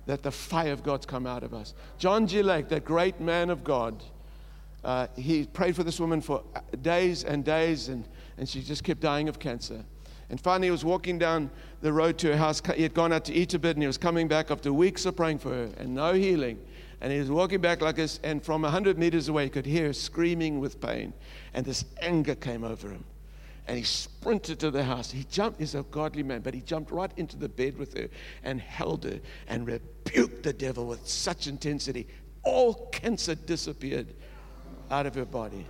[SPEAKER 1] that the fire of God's come out of us. John G. Lake, that great man of God, uh, he prayed for this woman for days and days, and, and she just kept dying of cancer. And finally, he was walking down the road to her house. He had gone out to eat a bit, and he was coming back after weeks of praying for her and no healing. And he was walking back like this, and from 100 meters away, he could hear her screaming with pain. And this anger came over him. And he sprinted to the house. He jumped, he's a godly man, but he jumped right into the bed with her and held her and rebuked the devil with such intensity. All cancer disappeared out of her body.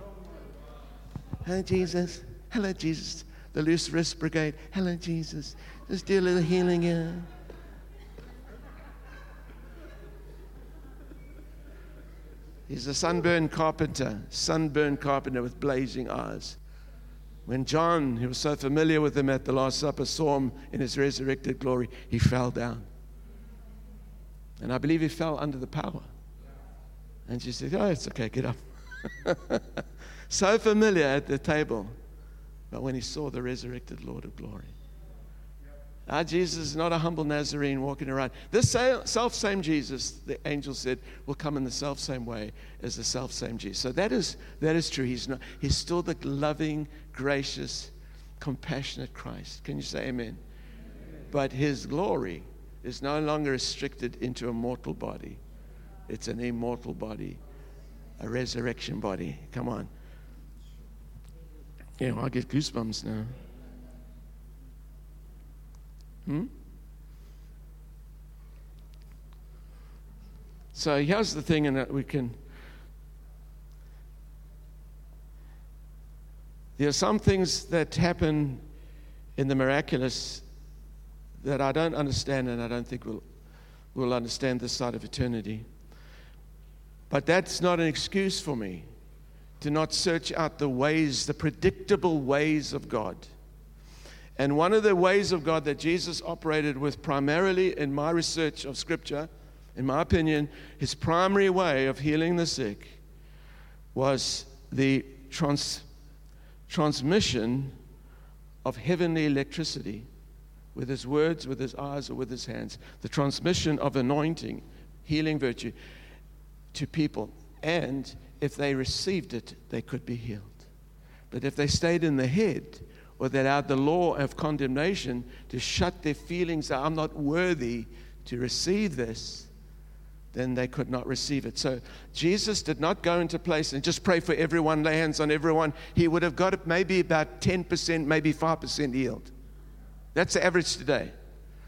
[SPEAKER 1] Hello, Jesus. Hello, Jesus. The loose wrist brigade. Hello, Jesus. Just do a little healing here. He's a sunburned carpenter, sunburned carpenter with blazing eyes. When John, who was so familiar with him at the Last Supper, saw him in his resurrected glory, he fell down. And I believe he fell under the power. And she said, Oh, it's okay, get up. so familiar at the table. But when he saw the resurrected Lord of glory, our Jesus is not a humble Nazarene walking around. This self same Jesus, the angel said, will come in the self same way as the self same Jesus. So that is, that is true. He's, not, he's still the loving, gracious, compassionate Christ. Can you say amen? amen? But his glory is no longer restricted into a mortal body, it's an immortal body, a resurrection body. Come on. Yeah, I get goosebumps now. Hmm? So here's the thing, and that we can. There are some things that happen in the miraculous that I don't understand, and I don't think we'll, we'll understand this side of eternity. But that's not an excuse for me to not search out the ways, the predictable ways of God. And one of the ways of God that Jesus operated with, primarily in my research of Scripture, in my opinion, his primary way of healing the sick was the trans- transmission of heavenly electricity with his words, with his eyes, or with his hands. The transmission of anointing, healing virtue to people. And if they received it, they could be healed. But if they stayed in the head, or that are the law of condemnation to shut their feelings that I'm not worthy to receive this, then they could not receive it. So Jesus did not go into place and just pray for everyone, lay hands on everyone. He would have got maybe about 10%, maybe 5% healed. That's the average today.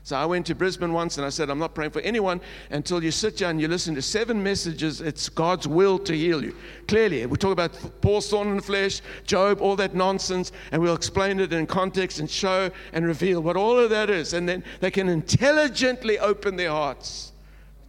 [SPEAKER 1] So I went to Brisbane once and I said, I'm not praying for anyone until you sit down and you listen to seven messages. It's God's will to heal you. Clearly, we talk about Paul's thorn in the flesh, Job, all that nonsense, and we'll explain it in context and show and reveal what all of that is. And then they can intelligently open their hearts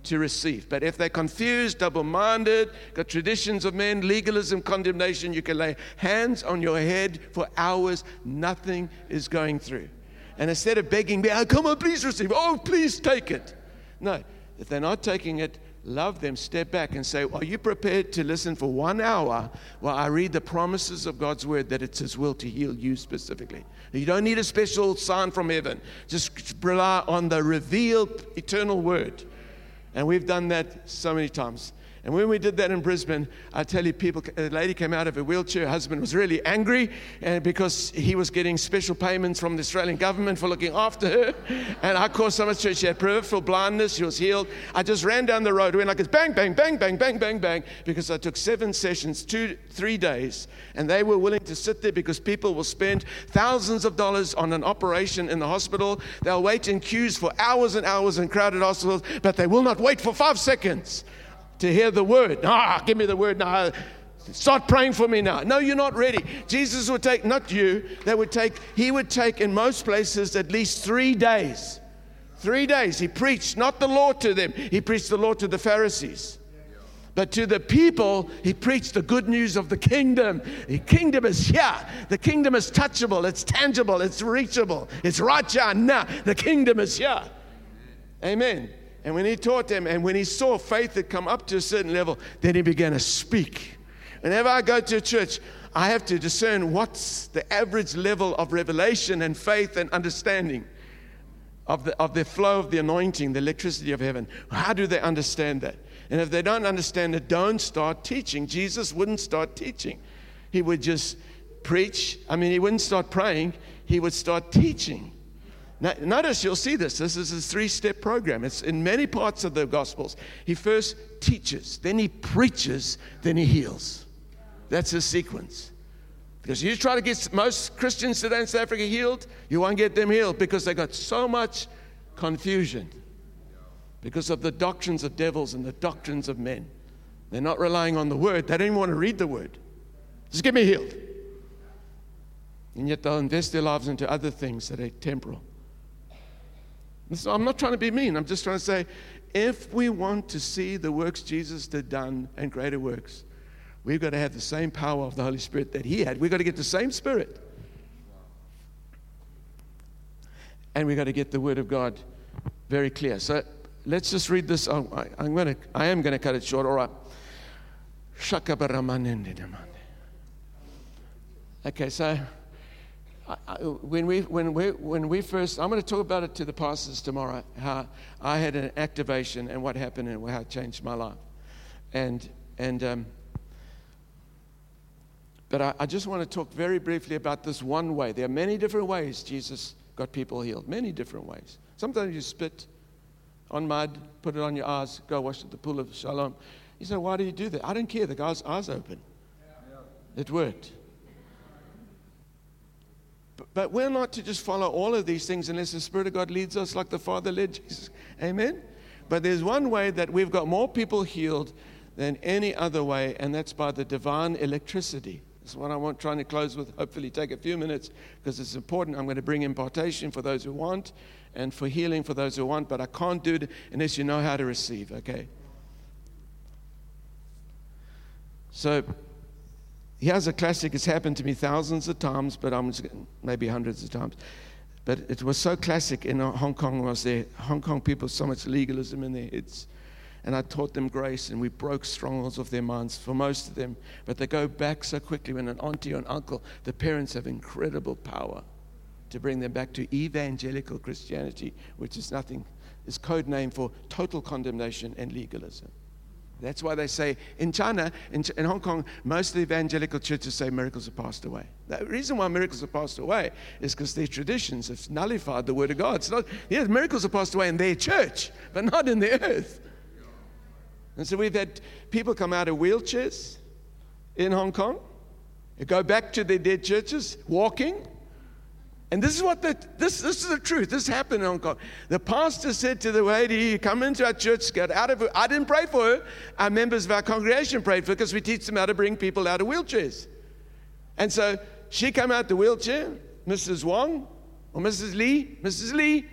[SPEAKER 1] to receive. But if they're confused, double minded, got traditions of men, legalism, condemnation, you can lay hands on your head for hours, nothing is going through. And instead of begging me, oh, come on, please receive, oh, please take it. No, If they're not taking it, love them, step back and say, Are you prepared to listen for one hour while I read the promises of God's word that it's His will to heal you specifically? You don't need a special sign from heaven, just rely on the revealed eternal word. And we've done that so many times. And when we did that in Brisbane, I tell you, people, a lady came out of a wheelchair. Her husband was really angry and because he was getting special payments from the Australian government for looking after her. And I caused so much church. She had peripheral blindness. She was healed. I just ran down the road, went like this bang, bang, bang, bang, bang, bang, bang, because I took seven sessions, two, three days. And they were willing to sit there because people will spend thousands of dollars on an operation in the hospital. They'll wait in queues for hours and hours in crowded hospitals, but they will not wait for five seconds to hear the word. Ah, give me the word now. Start praying for me now. No, you're not ready. Jesus would take, not you, that would take, he would take in most places at least three days. Three days. He preached not the law to them, he preached the law to the Pharisees. But to the people, he preached the good news of the kingdom. The kingdom is here. The kingdom is touchable, it's tangible, it's reachable, it's right here now. The kingdom is here. Amen. And when he taught them, and when he saw faith had come up to a certain level, then he began to speak. Whenever I go to a church, I have to discern what's the average level of revelation and faith and understanding of the, of the flow of the anointing, the electricity of heaven. How do they understand that? And if they don't understand it, don't start teaching. Jesus wouldn't start teaching. He would just preach. I mean, he wouldn't start praying, he would start teaching. Now, notice you'll see this. This is a three step program. It's in many parts of the Gospels. He first teaches, then he preaches, then he heals. That's his sequence. Because you try to get most Christians today in South Africa healed, you won't get them healed because they got so much confusion because of the doctrines of devils and the doctrines of men. They're not relying on the word, they don't even want to read the word. Just get me healed. And yet they'll invest their lives into other things that are temporal. So I'm not trying to be mean. I'm just trying to say if we want to see the works Jesus did done and greater works, we've got to have the same power of the Holy Spirit that He had. We've got to get the same Spirit. And we've got to get the Word of God very clear. So let's just read this. Oh, I, am going to, I am going to cut it short. All right. Okay, so when we, when, we, when we first, I'm going to talk about it to the pastors tomorrow, how I had an activation and what happened and how it changed my life. And, and um, but I, I just want to talk very briefly about this one way. There are many different ways Jesus got people healed, many different ways. Sometimes you spit on mud, put it on your eyes, go wash at the pool of Siloam. You say, why do you do that? I don't care. The guy's eyes open. It worked. But we're not to just follow all of these things unless the Spirit of God leads us like the Father led Jesus. Amen? But there's one way that we've got more people healed than any other way, and that's by the divine electricity. That's what I want trying to close with. Hopefully, take a few minutes because it's important. I'm going to bring impartation for those who want and for healing for those who want, but I can't do it unless you know how to receive, okay? So, Here's a classic. It's happened to me thousands of times, but I'm maybe hundreds of times. But it was so classic in uh, Hong Kong was there. Hong Kong people so much legalism in their heads. And I taught them grace, and we broke strongholds of their minds for most of them. But they go back so quickly when an auntie or an uncle, the parents have incredible power to bring them back to evangelical Christianity, which is nothing, is code name for total condemnation and legalism. That's why they say in China, in, in, Hong Kong, most of the evangelical churches say miracles have passed away. The reason why miracles have passed away is because their traditions have nullified the word of God. It's not, yeah, miracles have passed away in their church, but not in the earth. And so we've had people come out of wheelchairs in Hong Kong, go back to their dead churches, walking, and this is what the, this, this is the truth. This happened in Hong Kong. The pastor said to the lady, come into our church, get out of it. I didn't pray for her. Our members of our congregation prayed for her because we teach them how to bring people out of wheelchairs. And so she came out the wheelchair, Mrs. Wong or Mrs. Lee, Mrs. Lee,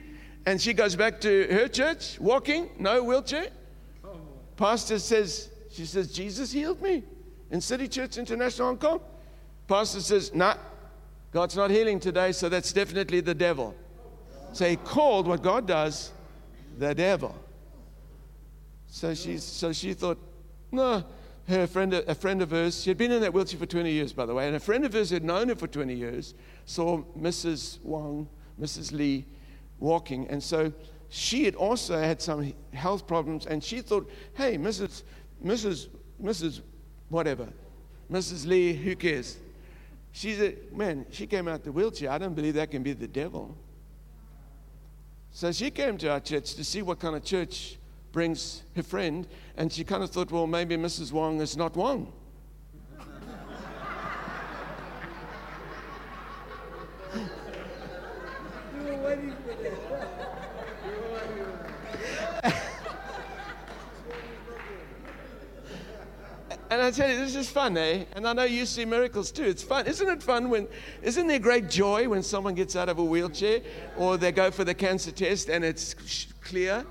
[SPEAKER 1] and she goes back to her church, walking, no wheelchair. Pastor says, she says, Jesus healed me in City Church International Hong Kong. Pastor says, nah, God's not healing today, so that's definitely the devil. So he called what God does the devil. So, she's, so she thought, no, her friend, a friend of hers, she had been in that wheelchair for 20 years, by the way, and a friend of hers who had known her for 20 years saw Mrs. Wong, Mrs. Lee, walking. And so she had also had some health problems, and she thought, hey, Mrs. Mrs. Mrs. whatever, Mrs. Lee, who cares? She said, man, she came out the wheelchair. I don't believe that can be the devil. So she came to our church to see what kind of church brings her friend, and she kind of thought, well, maybe Mrs. Wong is not Wong. And I tell you, this is fun, eh? And I know you see miracles too. It's fun. Isn't it fun when, isn't there great joy when someone gets out of a wheelchair or they go for the cancer test and it's clear?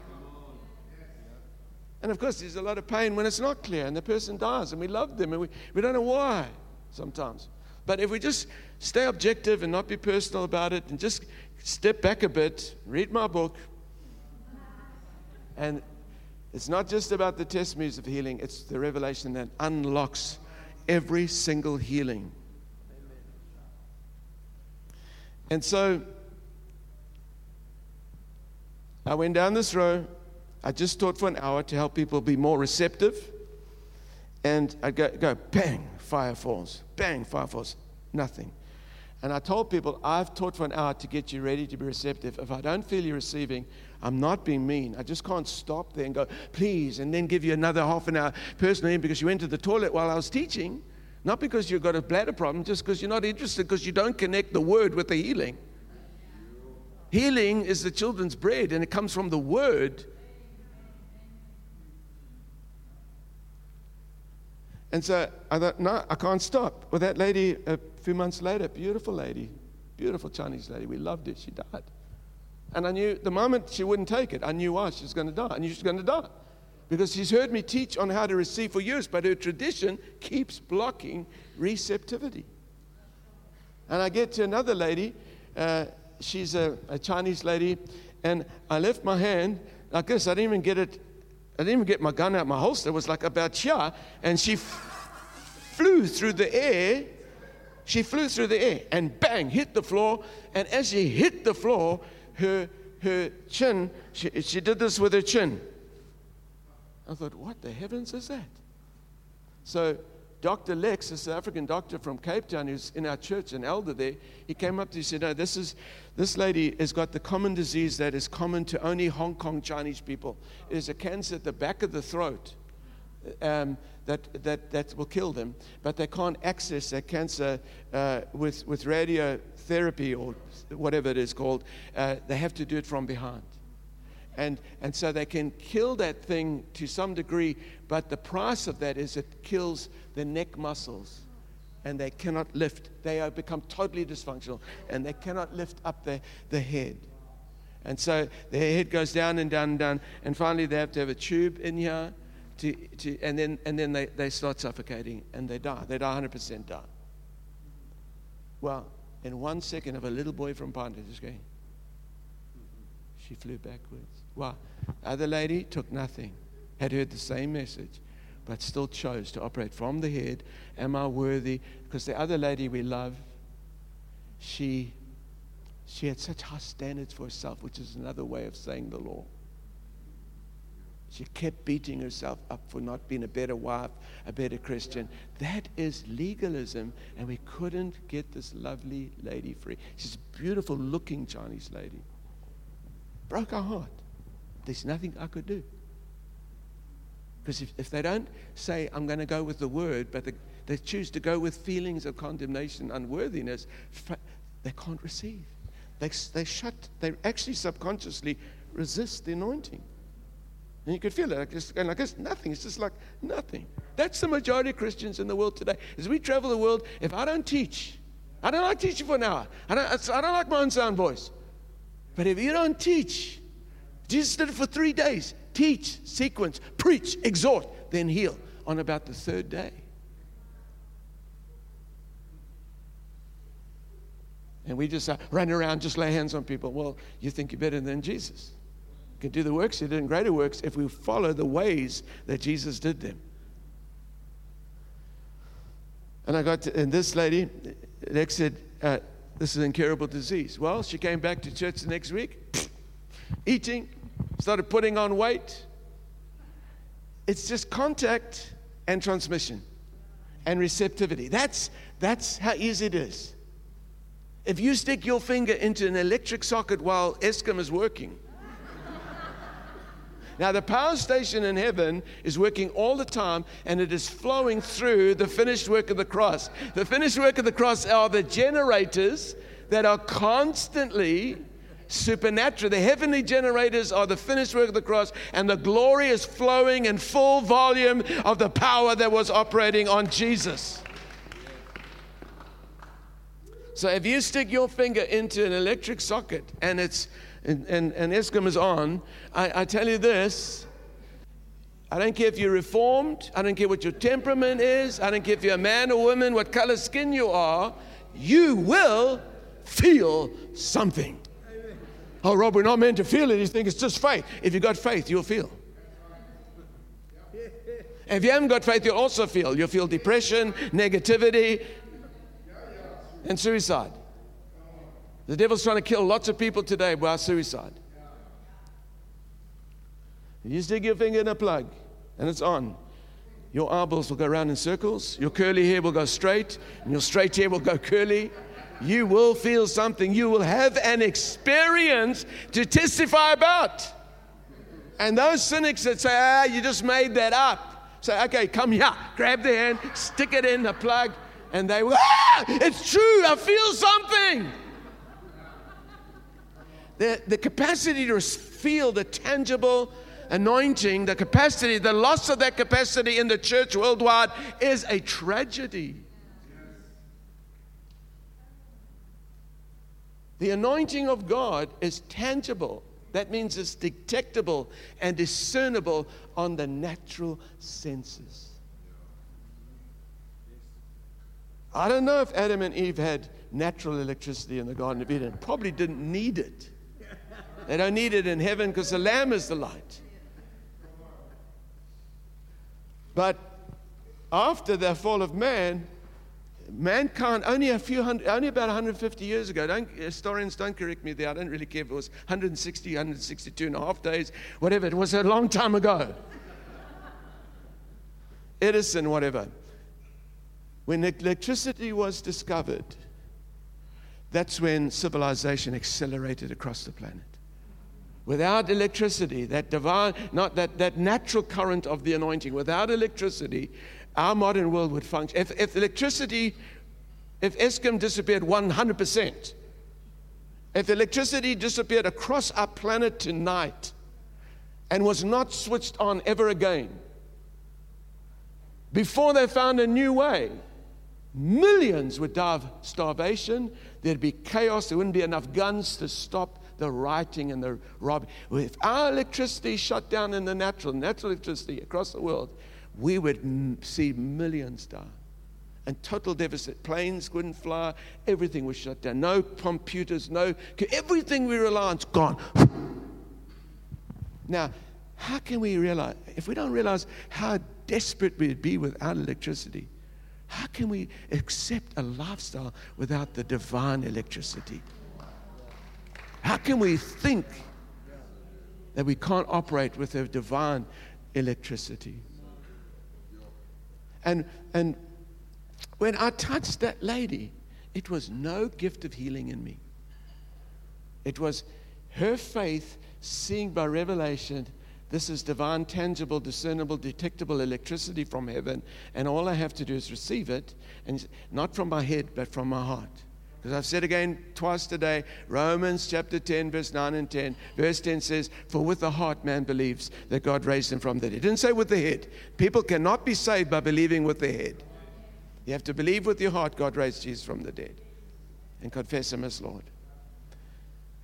[SPEAKER 1] And of course, there's a lot of pain when it's not clear and the person dies and we love them and we, we don't know why sometimes. But if we just stay objective and not be personal about it and just step back a bit, read my book, and it's not just about the testimonies of healing, it's the revelation that unlocks every single healing. And so I went down this row. I just taught for an hour to help people be more receptive. And I go, go bang, fire falls. Bang, fire falls. Nothing. And I told people, I've taught for an hour to get you ready to be receptive. If I don't feel you receiving, I'm not being mean. I just can't stop there and go, please, and then give you another half an hour personally because you went to the toilet while I was teaching. Not because you've got a bladder problem, just because you're not interested, because you don't connect the word with the healing. Healing is the children's bread, and it comes from the word. And so I thought, no, I can't stop. Well, that lady, a few months later, beautiful lady, beautiful Chinese lady, we loved her, she died. And I knew the moment she wouldn't take it, I knew why she was going to die. I knew she was going to die. Because she's heard me teach on how to receive for years, but her tradition keeps blocking receptivity. And I get to another lady, uh, she's a, a, Chinese lady, and I left my hand like this. I didn't even get it, I didn't even get my gun out my holster. It was like about here, and she f- flew through the air. She flew through the air and bang, hit the floor. And as she hit the floor, her, her chin, she, she did this with her chin. I thought, what the heavens is that? So Dr. Lex, a South African doctor from Cape Town, who's in our church, an elder there, he came up to me and said, No, this is this lady has got the common disease that is common to only Hong Kong Chinese people. It is a cancer at the back of the throat. Um, that, that, that will kill them, but they can't access that cancer uh, with, with radiotherapy or whatever it is called. Uh, they have to do it from behind. And, and so they can kill that thing to some degree, but the price of that is it kills the neck muscles and they cannot lift. They become totally dysfunctional and they cannot lift up the, the head. And so their head goes down and down and down, and finally they have to have a tube in here to, to, and then, and then they, they start suffocating and they die. They die 100% die. Well, in one second of a little boy from just going, she flew backwards. Well, other lady took nothing, had heard the same message, but still chose to operate from the head. Am I worthy? Because the other lady we love, she, she had such high standards for herself, which is another way of saying the law. She kept beating herself up for not being a better wife, a better Christian. That is legalism, and we couldn't get this lovely lady free. She's a beautiful looking Chinese lady. Broke our heart. There's nothing I could do. Because if, if they don't say, I'm going to go with the word, but they, they choose to go with feelings of condemnation, unworthiness, they can't receive. They, they shut, they actually subconsciously resist the anointing. And you could feel it like it's, like nothing. It's just like nothing. That's the majority of Christians in the world today. As we travel the world, if I don't teach, I don't like teaching for an hour. I don't, I don't like my own sound voice. But if you don't teach, Jesus did it for three days teach, sequence, preach, exhort, then heal on about the third day. And we just uh, run around, just lay hands on people. Well, you think you're better than Jesus. Can do the works he did and greater works if we follow the ways that Jesus did them. And I got to, and this lady, Lex said, uh, This is an incurable disease. Well, she came back to church the next week, eating, started putting on weight. It's just contact and transmission and receptivity. That's, that's how easy it is. If you stick your finger into an electric socket while Eskom is working, now, the power station in heaven is working all the time and it is flowing through the finished work of the cross. The finished work of the cross are the generators that are constantly supernatural. The heavenly generators are the finished work of the cross, and the glory is flowing in full volume of the power that was operating on Jesus. So if you stick your finger into an electric socket and it's and, and, and Eskom is on, I, I tell you this I don't care if you're reformed, I don't care what your temperament is, I don't care if you're a man or woman, what color skin you are, you will feel something. Oh, Rob, we're not meant to feel it. You think it's just faith. If you've got faith, you'll feel. If you haven't got faith, you'll also feel. You'll feel depression, negativity, and suicide. The devil's trying to kill lots of people today by suicide. You stick your finger in a plug and it's on. Your eyeballs will go around in circles, your curly hair will go straight, and your straight hair will go curly. You will feel something. You will have an experience to testify about. And those cynics that say, ah, you just made that up, say, okay, come here, grab the hand, stick it in the plug, and they will, ah, it's true, I feel something the, the capacity to feel the tangible anointing, the capacity, the loss of that capacity in the church worldwide is a tragedy. The anointing of God is tangible. That means it's detectable and discernible on the natural senses. I don't know if Adam and Eve had natural electricity in the Garden of Eden. Probably didn't need it. They don't need it in heaven because the Lamb is the light. But after the fall of man, mankind only a few hundred, only about 150 years ago. Don't, historians don't correct me there. I don't really care if it was 160, 162 and a half days, whatever. It was a long time ago. Edison, whatever. When electricity was discovered, that's when civilization accelerated across the planet. Without electricity, that divine, not that, that natural current of the anointing, without electricity, our modern world would function. If, if electricity, if Eskom disappeared 100%, if electricity disappeared across our planet tonight and was not switched on ever again, before they found a new way, millions would die of starvation. There'd be chaos. There wouldn't be enough guns to stop the rioting and the robbing. If our electricity shut down in the natural, natural electricity across the world, we would m- see millions die. And total deficit. Planes couldn't fly. Everything was shut down. No computers, no. Everything we rely on is gone. Now, how can we realize, if we don't realize how desperate we'd be without electricity, how can we accept a lifestyle without the divine electricity? How can we think that we can't operate with a divine electricity? And, and when I touched that lady, it was no gift of healing in me. It was her faith seeing by revelation this is divine, tangible, discernible, detectable electricity from heaven, and all I have to do is receive it, and not from my head, but from my heart. Because I've said again twice today, Romans chapter 10, verse 9 and 10. Verse 10 says, For with the heart man believes that God raised him from the dead. It didn't say with the head. People cannot be saved by believing with the head. You have to believe with your heart God raised Jesus from the dead and confess him as Lord.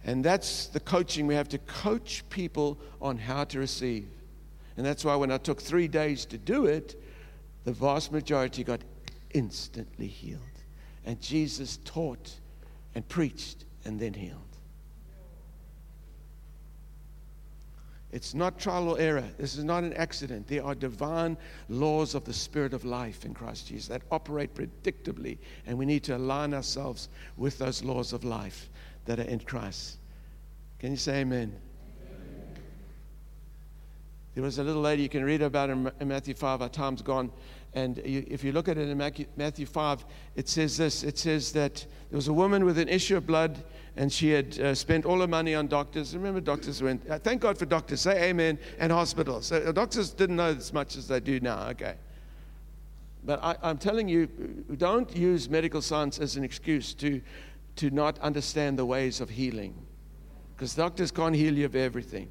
[SPEAKER 1] And that's the coaching. We have to coach people on how to receive. And that's why when I took three days to do it, the vast majority got instantly healed. And Jesus taught and preached and then healed. It's not trial or error. This is not an accident. There are divine laws of the Spirit of life in Christ Jesus that operate predictably, and we need to align ourselves with those laws of life that are in Christ. Can you say amen? amen. There was a little lady you can read about in Matthew 5. Our time's gone. And if you look at it in Matthew 5, it says this it says that there was a woman with an issue of blood, and she had uh, spent all her money on doctors. Remember, doctors went, uh, thank God for doctors, say amen, and hospitals. So, uh, doctors didn't know as much as they do now, okay. But I, I'm telling you, don't use medical science as an excuse to, to not understand the ways of healing, because doctors can't heal you of everything.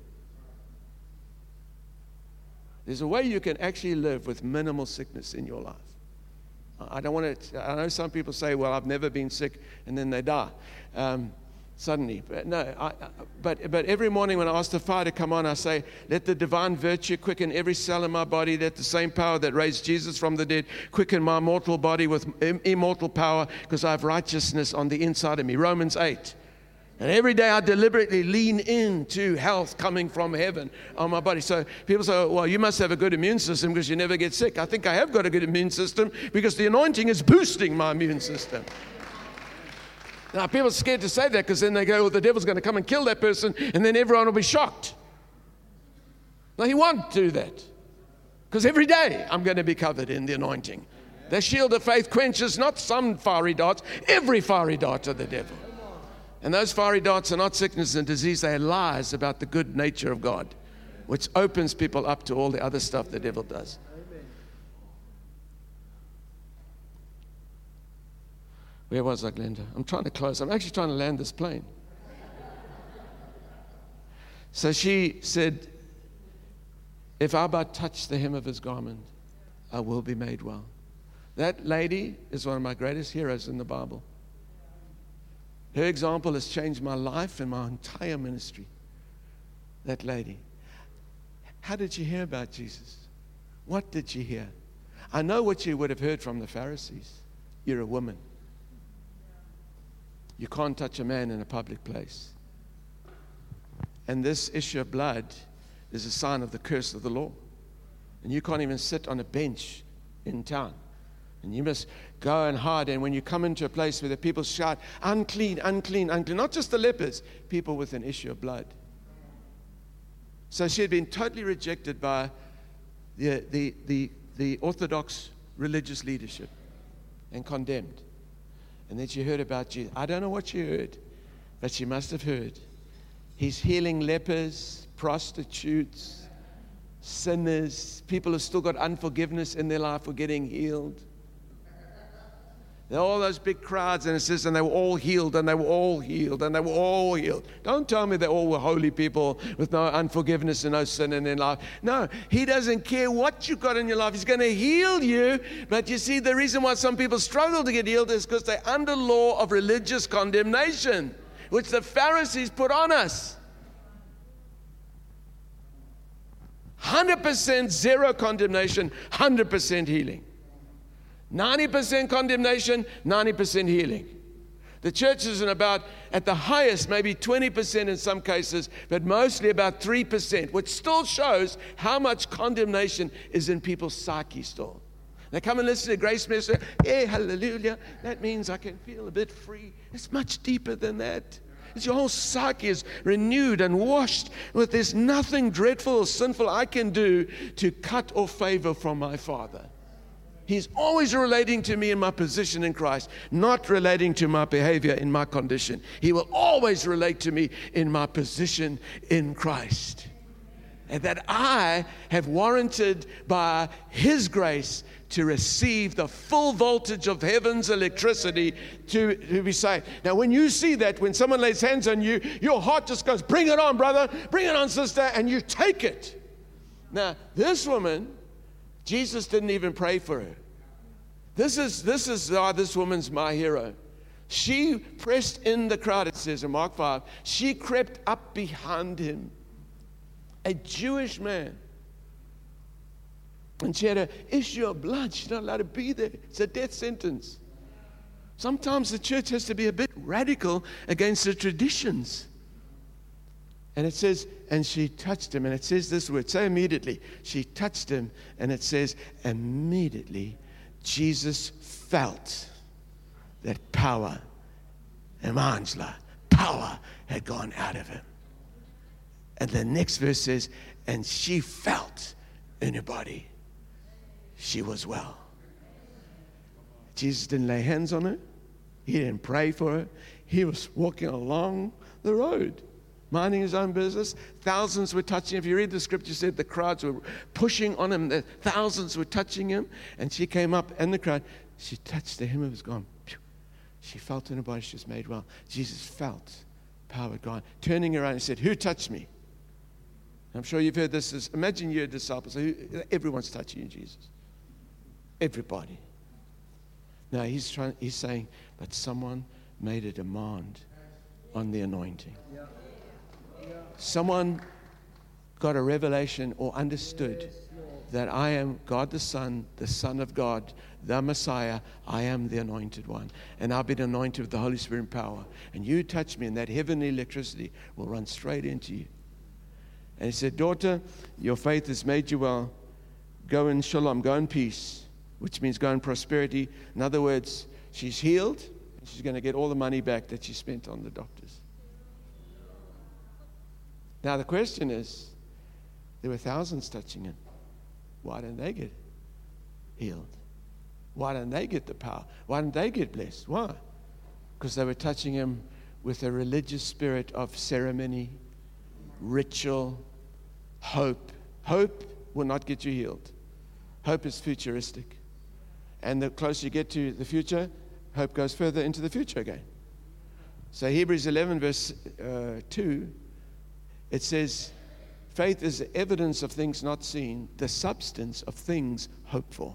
[SPEAKER 1] There's a way you can actually live with minimal sickness in your life. I don't want to, I know some people say, well, I've never been sick, and then they die um, suddenly. But no, I, but, but every morning when I ask the fire to come on, I say, let the divine virtue quicken every cell in my body, let the same power that raised Jesus from the dead quicken my mortal body with immortal power, because I have righteousness on the inside of me. Romans 8. And every day I deliberately lean into health coming from heaven on my body. So people say, well, you must have a good immune system because you never get sick. I think I have got a good immune system because the anointing is boosting my immune system. Now, people are scared to say that because then they go, well, the devil's going to come and kill that person and then everyone will be shocked. No, he won't do that because every day I'm going to be covered in the anointing. The shield of faith quenches not some fiery darts, every fiery dart of the devil. And those fiery darts are not sickness and disease, they are lies about the good nature of God, which opens people up to all the other stuff the devil does. Where was I, Glenda? I'm trying to close. I'm actually trying to land this plane. So she said, If I but touch the hem of his garment, I will be made well. That lady is one of my greatest heroes in the Bible. Her example has changed my life and my entire ministry. That lady. How did she hear about Jesus? What did she hear? I know what you would have heard from the Pharisees. You're a woman. You can't touch a man in a public place. And this issue of blood is a sign of the curse of the law. And you can't even sit on a bench in town. And you must go and hide. And when you come into a place where the people shout, unclean, unclean, unclean, not just the lepers, people with an issue of blood. So she had been totally rejected by the, the, the, the Orthodox religious leadership and condemned. And then she heard about Jesus. I don't know what she heard, but she must have heard. He's healing lepers, prostitutes, sinners, people who've still got unforgiveness in their life were getting healed all those big crowds, and it says, and they were all healed, and they were all healed, and they were all healed. Don't tell me they all were holy people with no unforgiveness and no sin in their life. No, He doesn't care what you got in your life. He's going to heal you. But you see, the reason why some people struggle to get healed is because they're under law of religious condemnation, which the Pharisees put on us. 100% zero condemnation, 100% healing. 90% condemnation, 90% healing. The church is in about, at the highest, maybe 20% in some cases, but mostly about 3%, which still shows how much condemnation is in people's psyche still. They come and listen to Grace Minister, hey, hallelujah. That means I can feel a bit free. It's much deeper than that. It's your whole psyche is renewed and washed with there's nothing dreadful or sinful I can do to cut off favor from my Father. He's always relating to me in my position in Christ, not relating to my behavior in my condition. He will always relate to me in my position in Christ. And that I have warranted by His grace to receive the full voltage of heaven's electricity to, to be saved. Now, when you see that, when someone lays hands on you, your heart just goes, Bring it on, brother, bring it on, sister, and you take it. Now, this woman Jesus didn't even pray for her. This is, this is uh, this woman's my hero. She pressed in the crowd, it says in Mark 5. She crept up behind him, a Jewish man. And she had an issue of blood. She's not allowed to be there. It's a death sentence. Sometimes the church has to be a bit radical against the traditions. And it says, and she touched him. And it says this word, say immediately. She touched him, and it says, immediately Jesus felt that power, Emangela, power had gone out of him. And the next verse says, and she felt in her body she was well. Jesus didn't lay hands on her, he didn't pray for her. He was walking along the road minding his own business. Thousands were touching him. If you read the scripture, said the crowds were pushing on him. The thousands were touching him. And she came up in the crowd. She touched the hem of his garment. She felt in her body she was made well. Jesus felt power gone. Turning around, he said, Who touched me? I'm sure you've heard this. Is, imagine you're a disciple. So everyone's touching you, Jesus. Everybody. Now he's trying. He's saying, but someone made a demand on the anointing. Someone got a revelation or understood that I am God the Son, the Son of God, the Messiah. I am the anointed one. And I've been anointed with the Holy Spirit and power. And you touch me, and that heavenly electricity will run straight into you. And he said, Daughter, your faith has made you well. Go in shalom, go in peace, which means go in prosperity. In other words, she's healed, and she's going to get all the money back that she spent on the doctors. Now, the question is there were thousands touching him. Why didn't they get healed? Why didn't they get the power? Why didn't they get blessed? Why? Because they were touching him with a religious spirit of ceremony, ritual, hope. Hope will not get you healed. Hope is futuristic. And the closer you get to the future, hope goes further into the future again. So, Hebrews 11, verse uh, 2 it says, faith is the evidence of things not seen, the substance of things hoped for.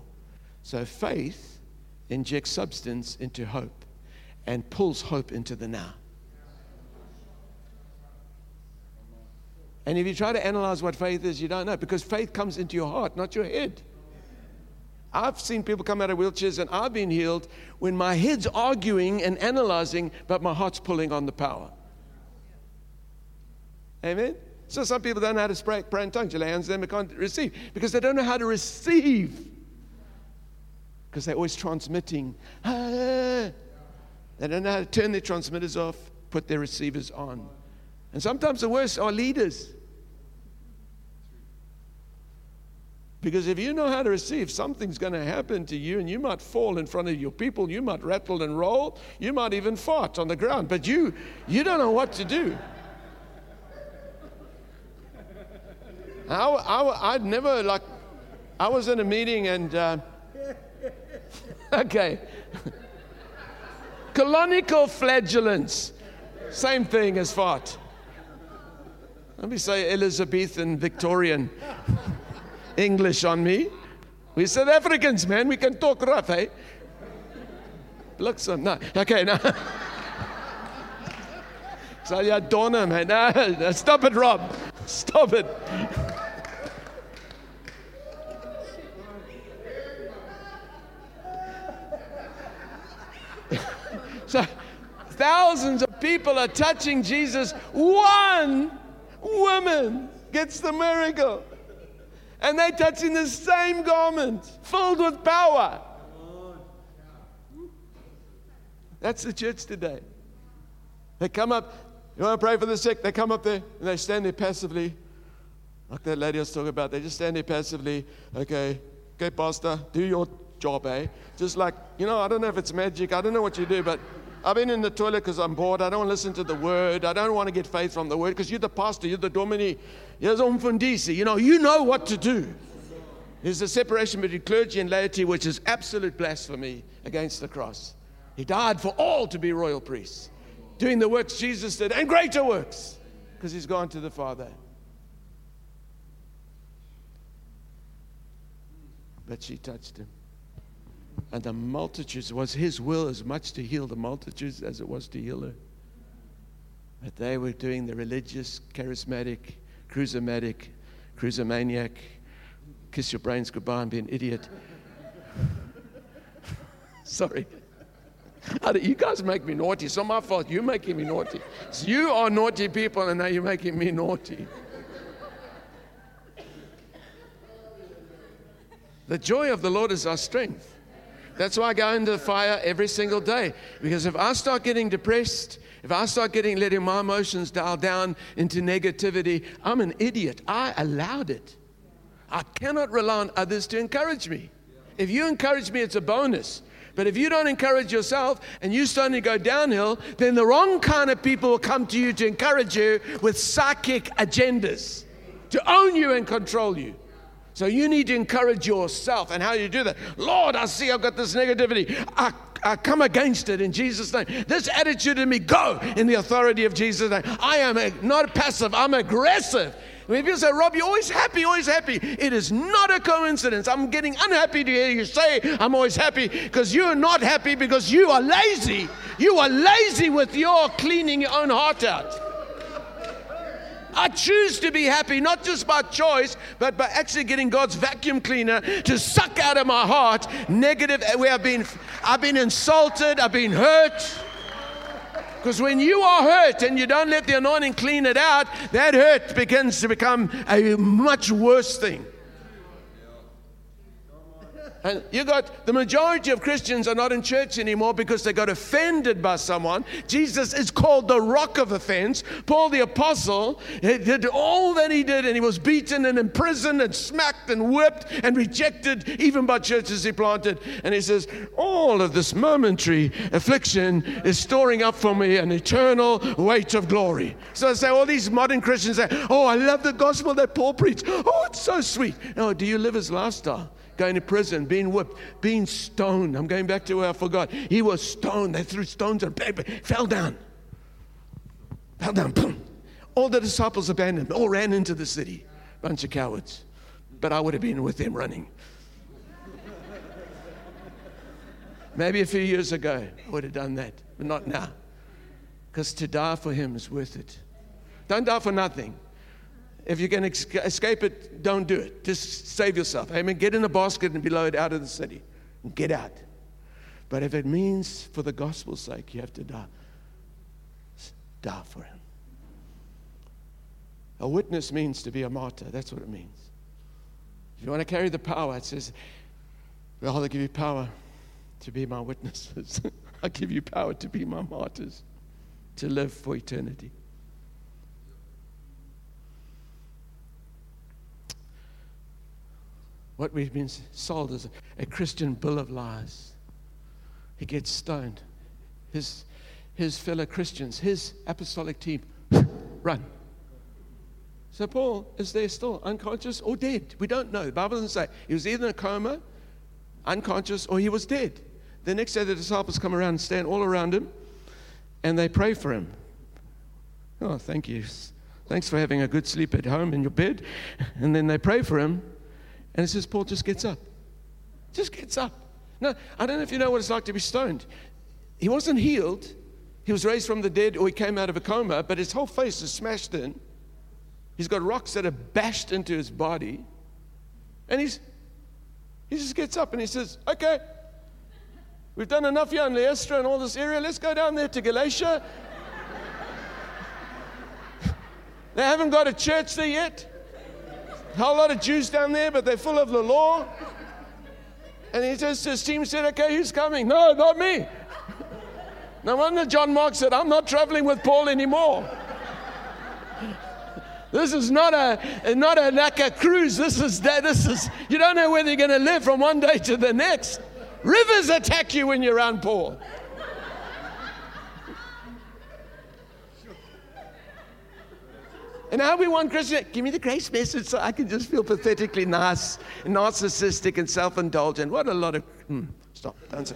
[SPEAKER 1] So faith injects substance into hope and pulls hope into the now. And if you try to analyze what faith is, you don't know because faith comes into your heart, not your head. I've seen people come out of wheelchairs and I've been healed when my head's arguing and analyzing, but my heart's pulling on the power. Amen? So some people don't know how to pray, pray in tongues. You lay hands on them, they can't receive because they don't know how to receive. Because they're always transmitting. Ah. They don't know how to turn their transmitters off, put their receivers on. And sometimes the worst are leaders. Because if you know how to receive, something's going to happen to you, and you might fall in front of your people. You might rattle and roll. You might even fart on the ground. But you, you don't know what to do. I, I, I'd never, like, I was in a meeting and, uh, okay. Colonical flatulence, same thing as fart. Let me say Elizabethan Victorian English on me. We South Africans, man, we can talk rough, eh? Look some, no, okay, no. So yeah, Donna, man, no, stop it, Rob, stop it. So thousands of people are touching Jesus. One woman gets the miracle. And they're touching the same garment filled with power. That's the church today. They come up, you want to pray for the sick? They come up there and they stand there passively. Like that lady I was talking about. They just stand there passively. Okay, okay, Pastor, do your job, eh? Just like, you know, I don't know if it's magic. I don't know what you do, but I've been in the toilet because I'm bored. I don't listen to the word. I don't want to get faith from the word because you're the pastor, you're the dominee, you're the umfundisi. You know, you know what to do. There's a separation between clergy and laity, which is absolute blasphemy against the cross. He died for all to be royal priests, doing the works Jesus did and greater works because he's gone to the Father. But she touched him. And the multitudes, was his will as much to heal the multitudes as it was to heal her. But they were doing the religious, charismatic, cruisomatic, cruisomaniac, kiss your brains goodbye and be an idiot. Sorry. You guys make me naughty. It's not my fault. You're making me naughty. You are naughty people, and now you're making me naughty. The joy of the Lord is our strength. That's why I go into the fire every single day. Because if I start getting depressed, if I start getting letting my emotions dial down into negativity, I'm an idiot. I allowed it. I cannot rely on others to encourage me. If you encourage me, it's a bonus. But if you don't encourage yourself and you starting to go downhill, then the wrong kind of people will come to you to encourage you with psychic agendas to own you and control you. So you need to encourage yourself. And how do you do that? Lord, I see I've got this negativity. I, I come against it in Jesus' name. This attitude in me, go in the authority of Jesus' name. I am a, not passive, I'm aggressive when people say, Rob, you're always happy, always happy, it is not a coincidence. I'm getting unhappy to hear you say I'm always happy because you're not happy because you are lazy. You are lazy with your cleaning your own heart out. I choose to be happy, not just by choice, but by actually getting God's vacuum cleaner to suck out of my heart negative. Eh, we have been, I've been insulted, I've been hurt. Because when you are hurt and you don't let the anointing clean it out, that hurt begins to become a much worse thing. And you got the majority of Christians are not in church anymore because they got offended by someone. Jesus is called the rock of offense. Paul the apostle did all that he did, and he was beaten and imprisoned and smacked and whipped and rejected even by churches he planted. And he says, All of this momentary affliction is storing up for me an eternal weight of glory. So I say, all these modern Christians say, Oh, I love the gospel that Paul preached. Oh, it's so sweet. No, do you live his lifestyle? Going to prison, being whipped, being stoned. I'm going back to where I forgot. He was stoned. They threw stones at him, fell down. Fell down. Boom. All the disciples abandoned all ran into the city. Bunch of cowards. But I would have been with them running. Maybe a few years ago, I would have done that, but not now. Because to die for him is worth it. Don't die for nothing. If you can escape it, don't do it. Just save yourself. Amen. Get in a basket and be lowered out of the city. And get out. But if it means for the gospel's sake, you have to die, die for him. A witness means to be a martyr. That's what it means. If you want to carry the power, it says, I'll give you power to be my witnesses. I'll give you power to be my martyrs, to live for eternity. What we've been sold as a, Christian bill of lies. He gets stoned. His, his fellow Christians, his apostolic team, run. So Paul is there still, unconscious or dead. We don't know. The Bible doesn't say. He was either in a coma, unconscious, or he was dead. The next day, the disciples come around and stand all around him, and they pray for him. Oh, thank you. Thanks for having a good sleep at home in your bed. And then they pray for him, and it says Paul just gets up. Just gets up. No, I don't know if you know what it's like to be stoned. He wasn't healed. He was raised from the dead or he came out of a coma, but his whole face is smashed in. He's got rocks that are bashed into his body. And he's he just gets up and he says, Okay, we've done enough here in Lystra and all this area. Let's go down there to Galatia. they haven't got a church there yet. Whole lot of Jews down there, but they're full of the law. And he says his team said, Okay, who's coming? No, not me. No wonder John Mark said, I'm not traveling with Paul anymore. This is not a not a like a cruise. This is this is you don't know whether you're going to live from one day to the next. Rivers attack you when you're around Paul. And how we want Christians, give me the grace message so I can just feel pathetically nice, narcissistic, and self indulgent. What a lot of. Hmm, stop, don't.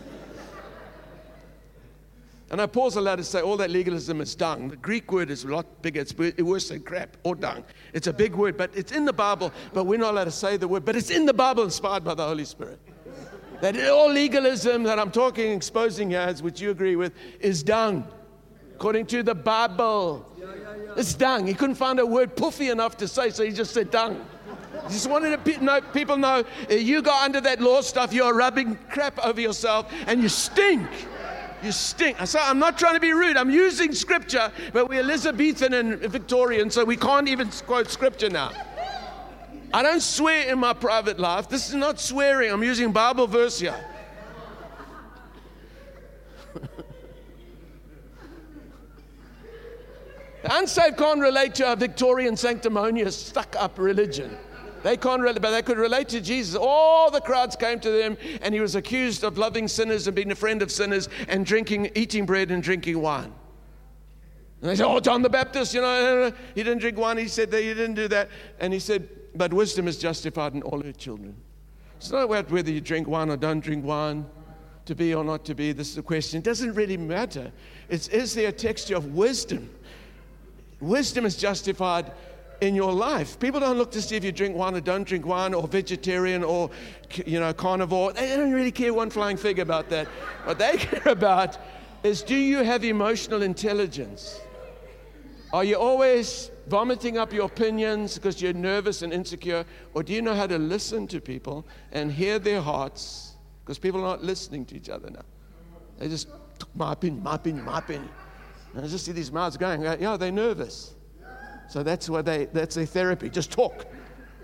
[SPEAKER 1] And I pause allowed to say all that legalism is dung. The Greek word is a lot bigger. It's worse than crap or dung. It's a big word, but it's in the Bible, but we're not allowed to say the word. But it's in the Bible, inspired by the Holy Spirit. That all legalism that I'm talking, exposing here, which you agree with, is dung, according to the Bible. It's dung. He couldn't find a word puffy enough to say, so he just said dung. He just wanted to know, people know uh, you got under that law stuff, you're rubbing crap over yourself and you stink. You stink. Said, I'm not trying to be rude. I'm using scripture, but we're Elizabethan and Victorian, so we can't even quote scripture now. I don't swear in my private life. This is not swearing. I'm using Bible verse here. The unsaved can't relate to a Victorian sanctimonious stuck up religion. They can't relate, but they could relate to Jesus. All the crowds came to them, and he was accused of loving sinners and being a friend of sinners and drinking, eating bread and drinking wine. And they said, Oh, John the Baptist, you know, he didn't drink wine. He said that he didn't do that. And he said, But wisdom is justified in all her children. It's not about whether you drink wine or don't drink wine, to be or not to be. This is the question. It doesn't really matter. It's is there a texture of wisdom? Wisdom is justified in your life. People don't look to see if you drink wine or don't drink wine or vegetarian or you know carnivore. They don't really care one flying fig about that. What they care about is do you have emotional intelligence? Are you always vomiting up your opinions because you're nervous and insecure? Or do you know how to listen to people and hear their hearts? Because people are not listening to each other now. They just took my opinion, my opinion, my opinion. And I just see these mouths going, yeah, they're nervous. So that's what they, that's their therapy, just talk.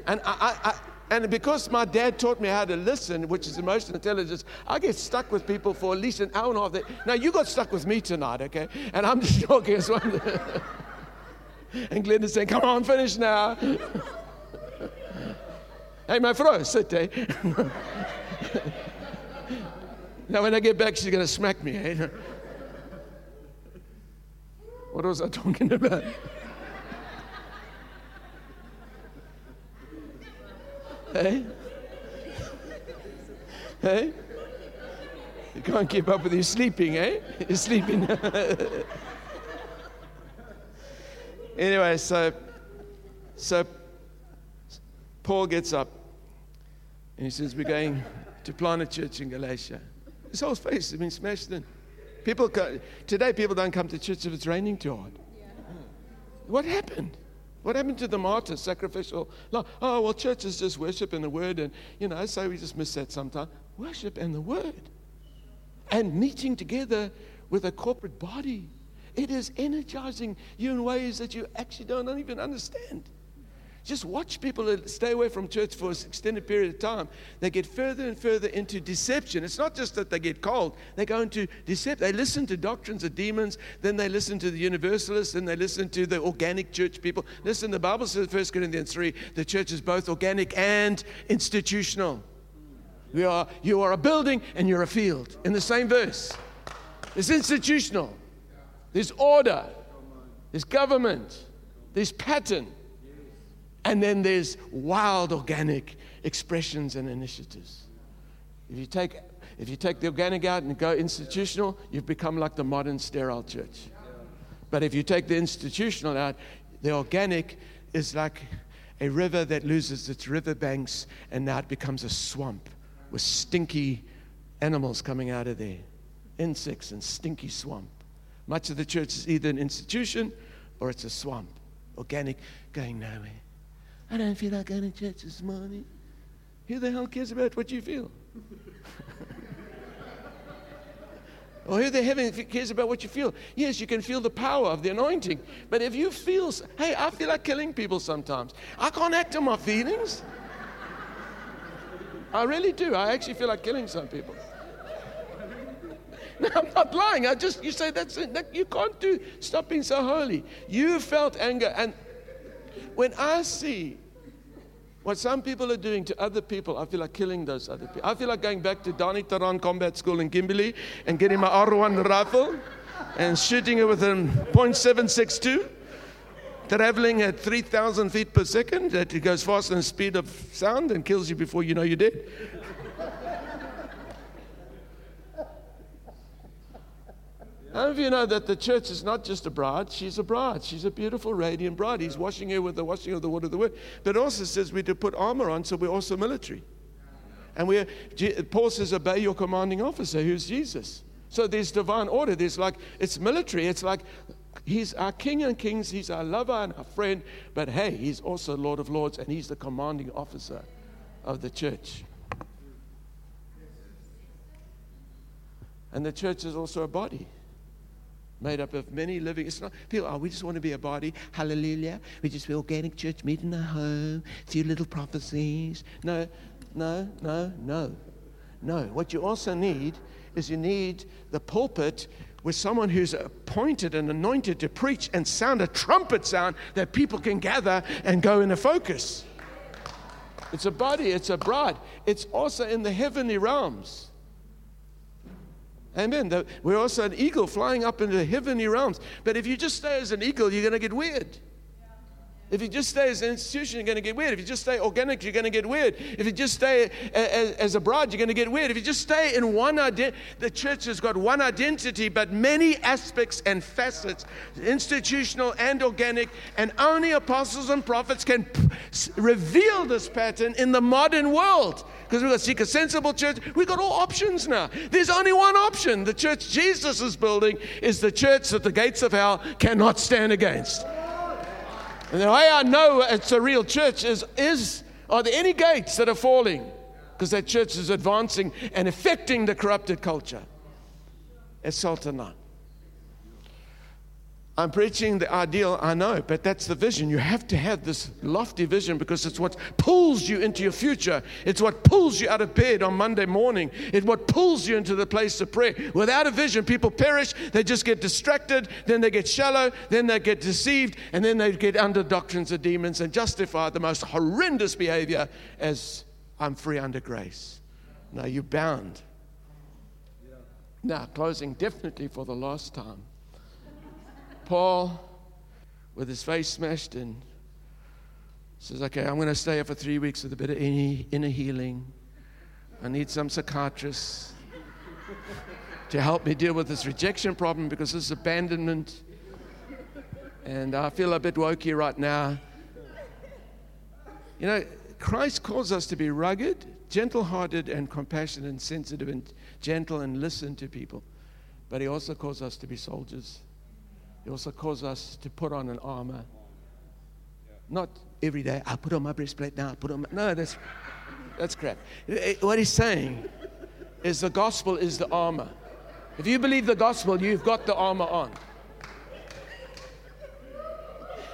[SPEAKER 1] And, I, I, I, and because my dad taught me how to listen, which is emotional intelligence, I get stuck with people for at least an hour and a half. Now, you got stuck with me tonight, okay? And I'm just talking as one. and Glenn is saying, come on, finish now. hey, my friend, sit there. now, when I get back, she's going to smack me. Eh? What was I talking about? Hey? Hey? You can't keep up with you sleeping, eh? You're sleeping. anyway, so so Paul gets up and he says, We're going to plant a church in Galatia. His whole face has been smashed in. People today people don't come to church if it's raining too hard. What happened? What happened to the martyr, sacrificial love? Oh, well, church is just worship and the word, and, you know, so we just miss that sometimes. Worship and the word. And meeting together with a corporate body. It is energizing you in ways that you actually don't even understand. Just watch people that stay away from church for an extended period of time. They get further and further into deception. It's not just that they get cold, they go into deception. They listen to doctrines of demons, then they listen to the universalists, then they listen to the organic church people. Listen, the Bible says, 1 Corinthians 3, the church is both organic and institutional. We are, you are a building and you're a field in the same verse. It's institutional, there's order, there's government, there's pattern. And then there's wild organic expressions and initiatives. If you take, if you take the organic out and go institutional, you've become like the modern sterile church. But if you take the institutional out, the organic is like a river that loses its river banks and now it becomes a swamp with stinky animals coming out of there, insects and stinky swamp. Much of the church is either an institution or it's a swamp, organic, going nowhere. I don't feel like going to church this morning. Who the hell cares about what you feel? or who the heaven cares about what you feel? Yes, you can feel the power of the anointing. But if you feel, hey, I feel like killing people sometimes. I can't act on my feelings. I really do. I actually feel like killing some people. No, I'm not lying. I just, you say that's it. That, you can't do, stop being so holy. You felt anger. And when I see what some people are doing to other people, I feel like killing those other people. I feel like going back to Danie Theron Combat School in Kimberley and getting my R1 rifle and shooting it with a .762, traveling at 3,000 feet per second. That it goes faster than the speed of sound and kills you before you know you're dead. How many of you know that the church is not just a bride? She's a bride. She's a beautiful, radiant bride. He's washing her with the washing of the water of the word. But it also says we're to put armor on, so we're also military. And we Paul says, obey your commanding officer, who's Jesus. So there's divine order. There's like, it's military. It's like, he's our king and kings. He's our lover and our friend. But hey, he's also Lord of Lords, and he's the commanding officer of the church. And the church is also a body made up of many living. It's not people. Oh, we just want to be a body. Hallelujah. We just be organic church, meet in a home, few little prophecies. No, no, no, no, no. What you also need is you need the pulpit with someone who's appointed and anointed to preach and sound a trumpet sound that people can gather and go in a focus. It's a body. It's a bride. It's also in the heavenly realms. Amen. We're also an eagle flying up into the heavenly realms. But if you just stay as an eagle, you're going to get weird. If you just stay as an institution, you're going to get weird. If you just stay organic, you're going to get weird. If you just stay as, as a bride, you're going to get weird. If you just stay in one identity, the church has got one identity, but many aspects and facets, institutional and organic, and only apostles and prophets can reveal this pattern in the modern world because we've got to seek a sensible church. We've got all options now. There's only one option. The church Jesus is building is the church that the gates of hell cannot stand against. And the way I know it's a real church is, is are there any gates that are falling? Because that church is advancing and affecting the corrupted culture. It's Sultanah. I'm preaching the ideal, I know, but that's the vision. You have to have this lofty vision because it's what pulls you into your future. It's what pulls you out of bed on Monday morning. It's what pulls you into the place of prayer. Without a vision, people perish. They just get distracted, then they get shallow, then they get deceived, and then they get under doctrines of demons and justify the most horrendous behavior as I'm free under grace. Now you're bound. Now, closing definitely for the last time. Paul, with his face smashed in, says, Okay, I'm going to stay here for three weeks with a bit of inner healing. I need some psychiatrists to help me deal with this rejection problem because this is abandonment. And I feel a bit wokey right now. You know, Christ calls us to be rugged, gentle hearted, and compassionate, and sensitive, and gentle, and listen to people. But He also calls us to be soldiers. He also calls us to put on an armor. Not every day, I put on my breastplate now, I put on my, no, that's, that's crap. What he's saying is the gospel is the armor. If you believe the gospel, you've got the armor on.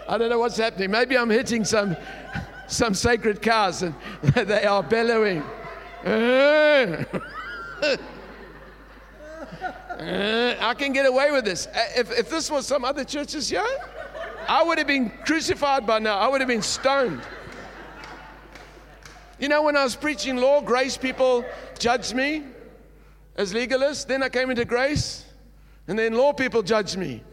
[SPEAKER 1] I don't know what's happening. Maybe I'm hitting some, some sacred cows and they are bellowing. Uh, I can get away with this. Uh, if, if this was some other churches here, I would have been crucified by now. I would have been stoned. You know, when I was preaching law, grace people judged me as legalist. Then I came into grace, and then law people judged me.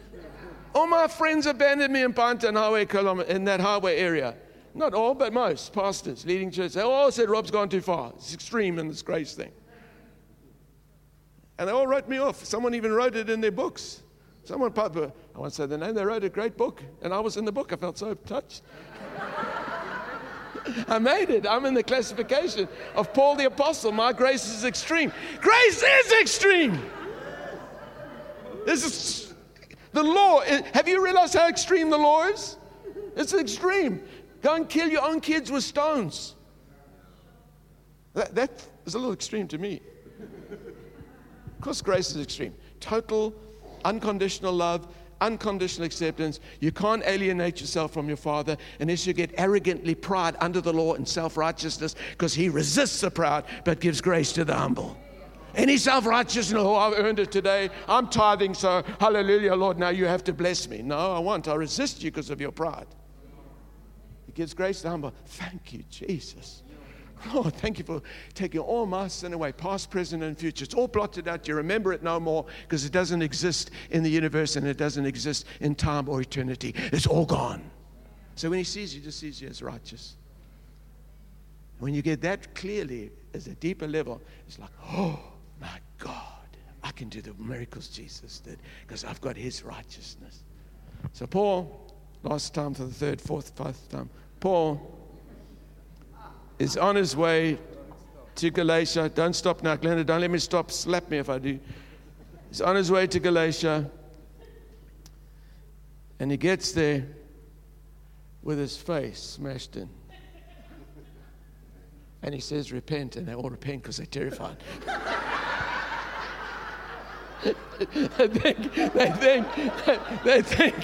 [SPEAKER 1] All my friends abandoned me in Pinetown Highway in that highway area. Not all, but most pastors, leading churches. They all said Rob's gone too far. It's extreme in this grace thing. And they all wrote me off. Someone even wrote it in their books. Someone, uh, I won't say the name, they wrote a great book. And I was in the book. I felt so touched. I made it. I'm in the classification of Paul the Apostle. My grace is extreme. Grace is extreme. This is the law. Have you realized how extreme the law is? It's extreme. Go and kill your own kids with stones. That, that is a little extreme to me. Of course, grace is extreme. Total, unconditional love, unconditional acceptance. You can't alienate yourself from your Father unless you get arrogantly pride under the law and self righteousness because He resists the proud but gives grace to the humble. Any self righteousness, oh, I've earned it today. I'm tithing, so hallelujah, Lord, now you have to bless me. No, I won't. I resist you because of your pride. He gives grace to the humble. Thank you, Jesus. Lord, oh, thank you for taking all my sin away, past, present, and future. It's all blotted out. You remember it no more because it doesn't exist in the universe and it doesn't exist in time or eternity. It's all gone. So when he sees you, he just sees you as righteous. When you get that clearly as a deeper level, it's like, oh my God, I can do the miracles Jesus did because I've got his righteousness. So, Paul, last time for the third, fourth, fifth time, Paul is on his way to Galatia. Don't stop now, Glenda. Don't let me stop. Slap me if I do. He's on his way to Galatia. And he gets there with his face smashed in. And he says, Repent. And they all repent because they're terrified. they think, they think, they think,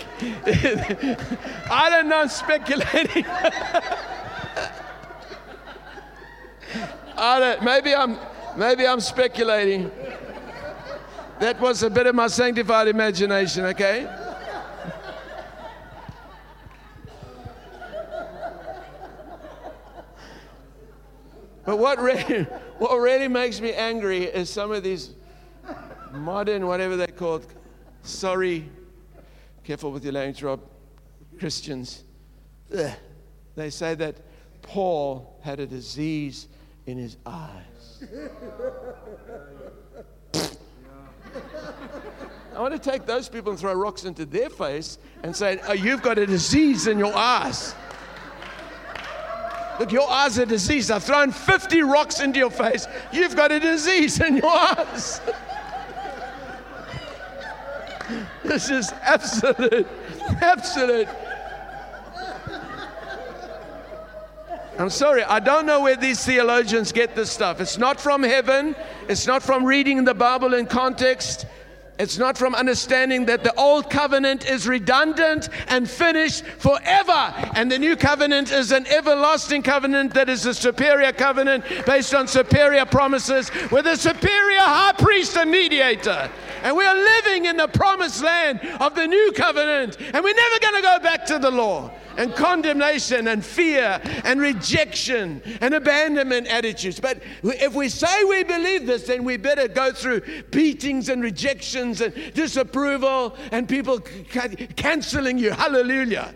[SPEAKER 1] I don't know, speculating. I don't, maybe I'm, maybe I'm speculating. That was a bit of my sanctified imagination, okay? But what really, what really makes me angry is some of these modern, whatever they're called, sorry, careful with your language, Rob, Christians. They say that Paul had a disease in his eyes. I want to take those people and throw rocks into their face and say, Oh, you've got a disease in your eyes. Look, your eyes are diseased. I've thrown 50 rocks into your face. You've got a disease in your eyes. this is absolute, absolute. I'm sorry, I don't know where these theologians get this stuff. It's not from heaven, it's not from reading the Bible in context. It's not from understanding that the old covenant is redundant and finished forever. And the new covenant is an everlasting covenant that is a superior covenant based on superior promises with a superior high priest and mediator. And we are living in the promised land of the new covenant. And we're never going to go back to the law and condemnation and fear and rejection and abandonment attitudes. But if we say we believe this, then we better go through beatings and rejections and disapproval and people canceling you. Hallelujah.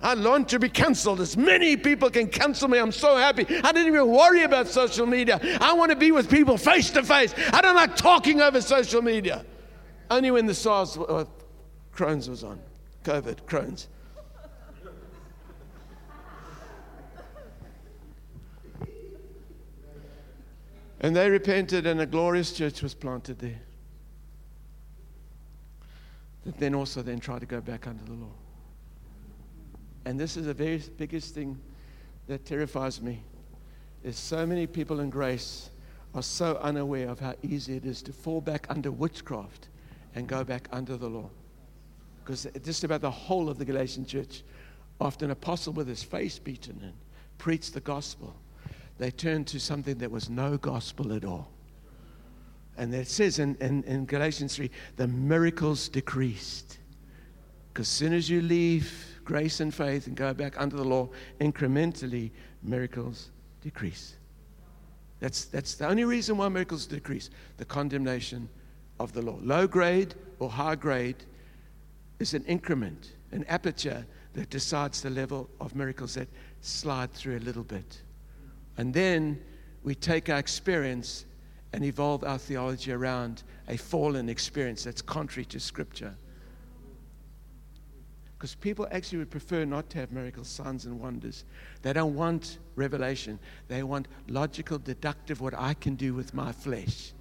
[SPEAKER 1] I want to be cancelled. As many people can cancel me. I'm so happy. I didn't even worry about social media. I want to be with people face to face. I don't like talking over social media. Only when the SARS, uh, Crohn's was on, COVID, Crohn's. And they repented, and a glorious church was planted there. That then also then tried to go back under the law. And this is the very biggest thing that terrifies me. Is so many people in grace are so unaware of how easy it is to fall back under witchcraft and go back under the law. Because just about the whole of the Galatian church, after an apostle with his face beaten and preached the gospel, they turned to something that was no gospel at all. And it says in, in, in Galatians 3 the miracles decreased. Because as soon as you leave grace and faith and go back under the law, incrementally, miracles decrease. That's, that's the only reason why miracles decrease the condemnation of the law. Low grade or high grade is an increment, an aperture that decides the level of miracles that slide through a little bit. And then we take our experience and evolve our theology around a fallen experience that's contrary to Scripture. Because people actually would prefer not to have miracles, signs, and wonders. They don't want revelation. They want logical, deductive, what I can do with my flesh.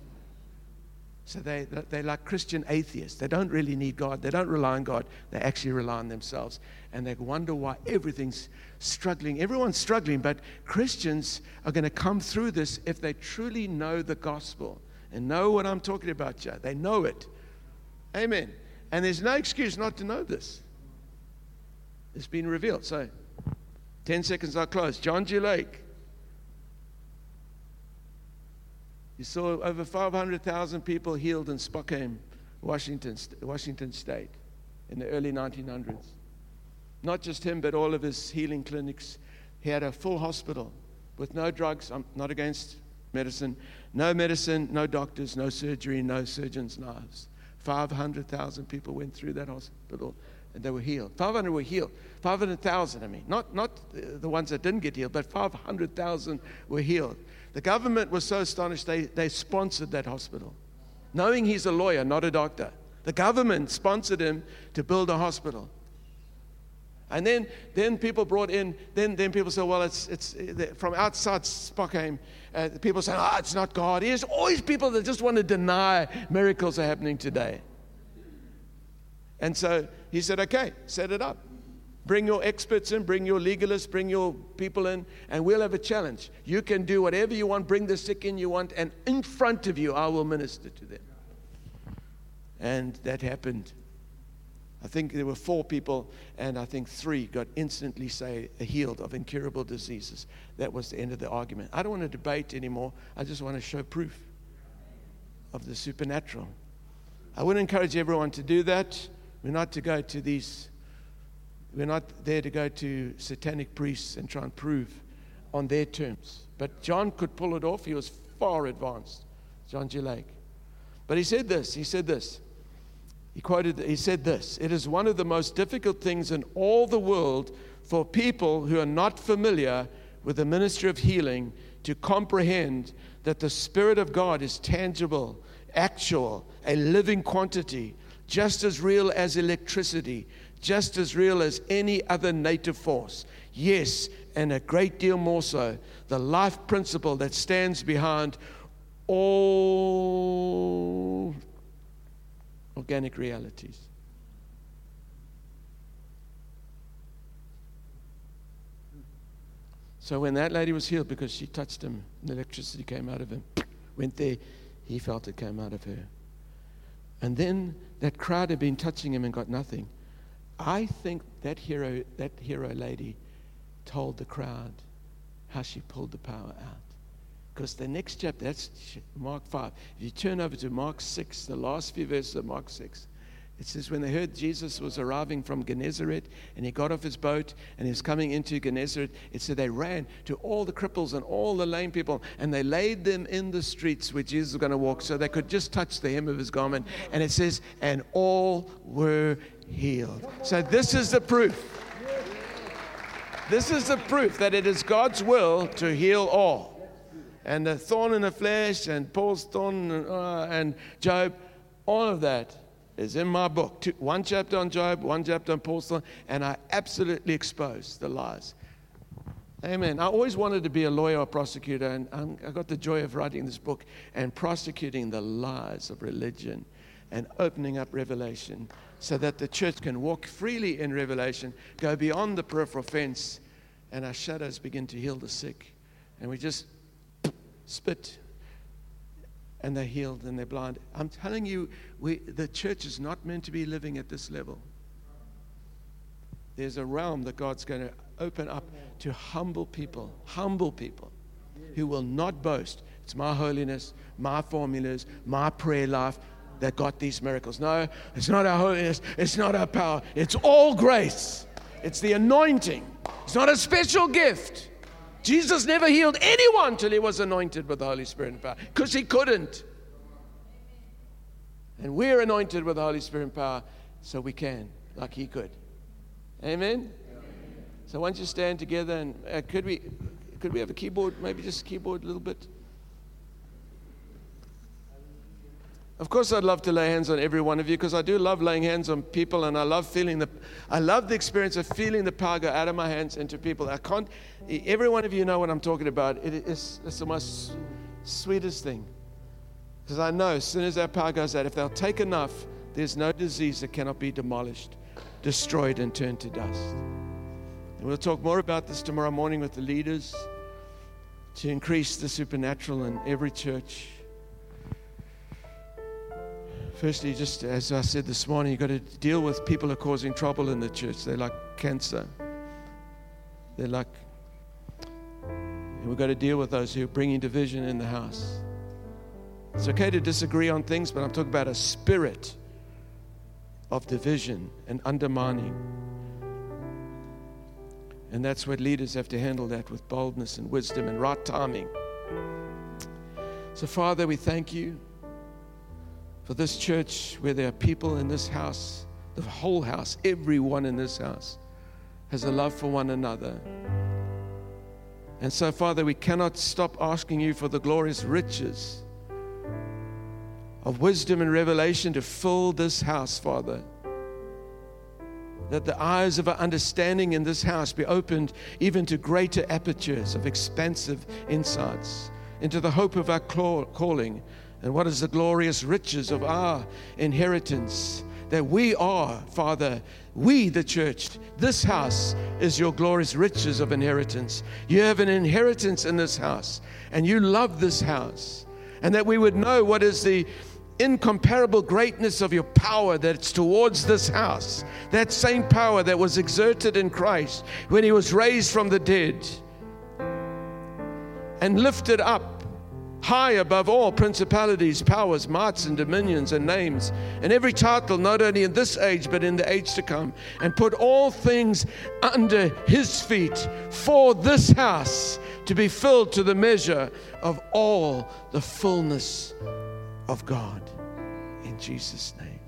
[SPEAKER 1] So they, they're like Christian atheists. They don't really need God. They don't rely on God. They actually rely on themselves. And they wonder why everything's struggling. Everyone's struggling, but Christians are going to come through this if they truly know the gospel and know what I'm talking about, Joe. They know it. Amen. And there's no excuse not to know this. It's been revealed. So, 10 seconds, I'll close. John G. Lake You saw over 500,000 people healed in Spokane, Washington, Washington State in the early 1900s. Not just him, but all of his healing clinics. He had a full hospital with no drugs. I'm not against medicine. No medicine, no doctors, no surgery, no surgeons' knives. 500,000 people went through that hospital and they were healed. 500 were healed. 500,000, I mean. Not, not the ones that didn't get healed, but 500,000 were healed. The government was so astonished they, they sponsored that hospital, knowing he's a lawyer, not a doctor. The government sponsored him to build a hospital. And then, then people brought in, then, then people said, well, it's, it's from outside Spokane. Uh, people say, oh, it's not God. There's always people that just want to deny miracles are happening today. And so he said, okay, set it up. Bring your experts in, bring your legalists, bring your people in, and we'll have a challenge. You can do whatever you want, bring the sick in you want, and in front of you, I will minister to them. And that happened. I think there were four people, and I think three got instantly say, healed of incurable diseases. That was the end of the argument. I don't want to debate anymore. I just want to show proof of the supernatural. I would encourage everyone to do that. We're not to go to these, we're not there to go to satanic priests and try and prove on their terms. But John could pull it off. He was far advanced, John G. Lake. But he said this, he said this. He quoted, he said this It is one of the most difficult things in all the world for people who are not familiar with the ministry of healing to comprehend that the Spirit of God is tangible, actual, a living quantity, just as real as electricity, just as real as any other native force. Yes, and a great deal more so, the life principle that stands behind all organic realities. So when that lady was healed because she touched him, the electricity came out of him, went there, he felt it came out of her. And then that crowd had been touching him and got nothing. I think that hero, that hero lady told the crowd how she pulled the power out. Because the next chapter, that's Mark 5. If you turn over to Mark 6, the last few verses of Mark 6, it says, when they heard Jesus was arriving from Gennesaret and he got off his boat and he was coming into Gennesaret, it said they ran to all the cripples and all the lame people and they laid them in the streets where Jesus was going to walk so they could just touch the hem of his garment. And it says, and all were healed. So this is the proof. This is the proof that it is God's will to heal all. And the thorn in the flesh and Paul's thorn uh, and Job, all of that is in my book. Two, one chapter on Job, one chapter on Paul's thorn, and I absolutely expose the lies. Amen. I always wanted to be a lawyer or prosecutor, and I got the joy of writing this book and prosecuting the lies of religion and opening up revelation so that the church can walk freely in revelation, go beyond the peripheral fence, and our shadows begin to heal the sick. And we just spit, and they're healed and they're blind. I'm telling you, we, the church is not meant to be living at this level. There's a realm that God's going to open up to humble people, humble people who will not boast. It's my holiness, my formulas, my prayer life that got these miracles. No, it's not our holiness, it's not our power, it's all grace. It's the anointing. It's not a special gift. Jesus never healed anyone till he was anointed with the Holy Spirit and power because he couldn't. And we're anointed with the Holy Spirit and power so we can, like he could. Amen? Amen. So once you stand together and uh, could we could we have a keyboard, maybe just a keyboard a little bit? Of course, I'd love to lay hands on every one of you because I do love laying hands on people and I love feeling the, I love the experience of feeling the power go out of my hands into people. I can't, every one of you know what I'm talking about. It is, it's the most sweetest thing. Because I know as soon as that power goes out, if they'll take enough, there's no disease that cannot be demolished, destroyed, and turned to dust. And we'll talk more about this tomorrow morning with the leaders to increase the supernatural in every church. Firstly, just as I said this morning, you've got to deal with people who are causing trouble in the church. They're like cancer. They're like, and we've got to deal with those who are bringing division in the house. It's okay to disagree on things, but I'm talking about a spirit of division and undermining. And that's what leaders have to handle that with boldness and wisdom and right timing. So, Father, we thank you for this church where there are people in this house, the whole house, everyone in this house has a love for one another. And so, Father, we cannot stop asking you for the glorious riches of wisdom and revelation to fill this house, Father. That the eyes of our understanding in this house be opened even to greater apertures of expansive insights into the hope of our calling and what is the glorious riches of our inheritance that we are, Father, we, the church, this house is your glorious riches of inheritance. You have an inheritance in this house, and you love this house. And that we would know what is the, incomparable greatness of your power that's towards this house. That same power that was exerted in Christ when he was raised from the dead and lifted up high above all principalities, powers, mights, and dominions, and names, and every title, not only in this age, but in the age to come, and put all things under his feet for this house to be filled to the measure of all the fullness of God. In Jesus' name.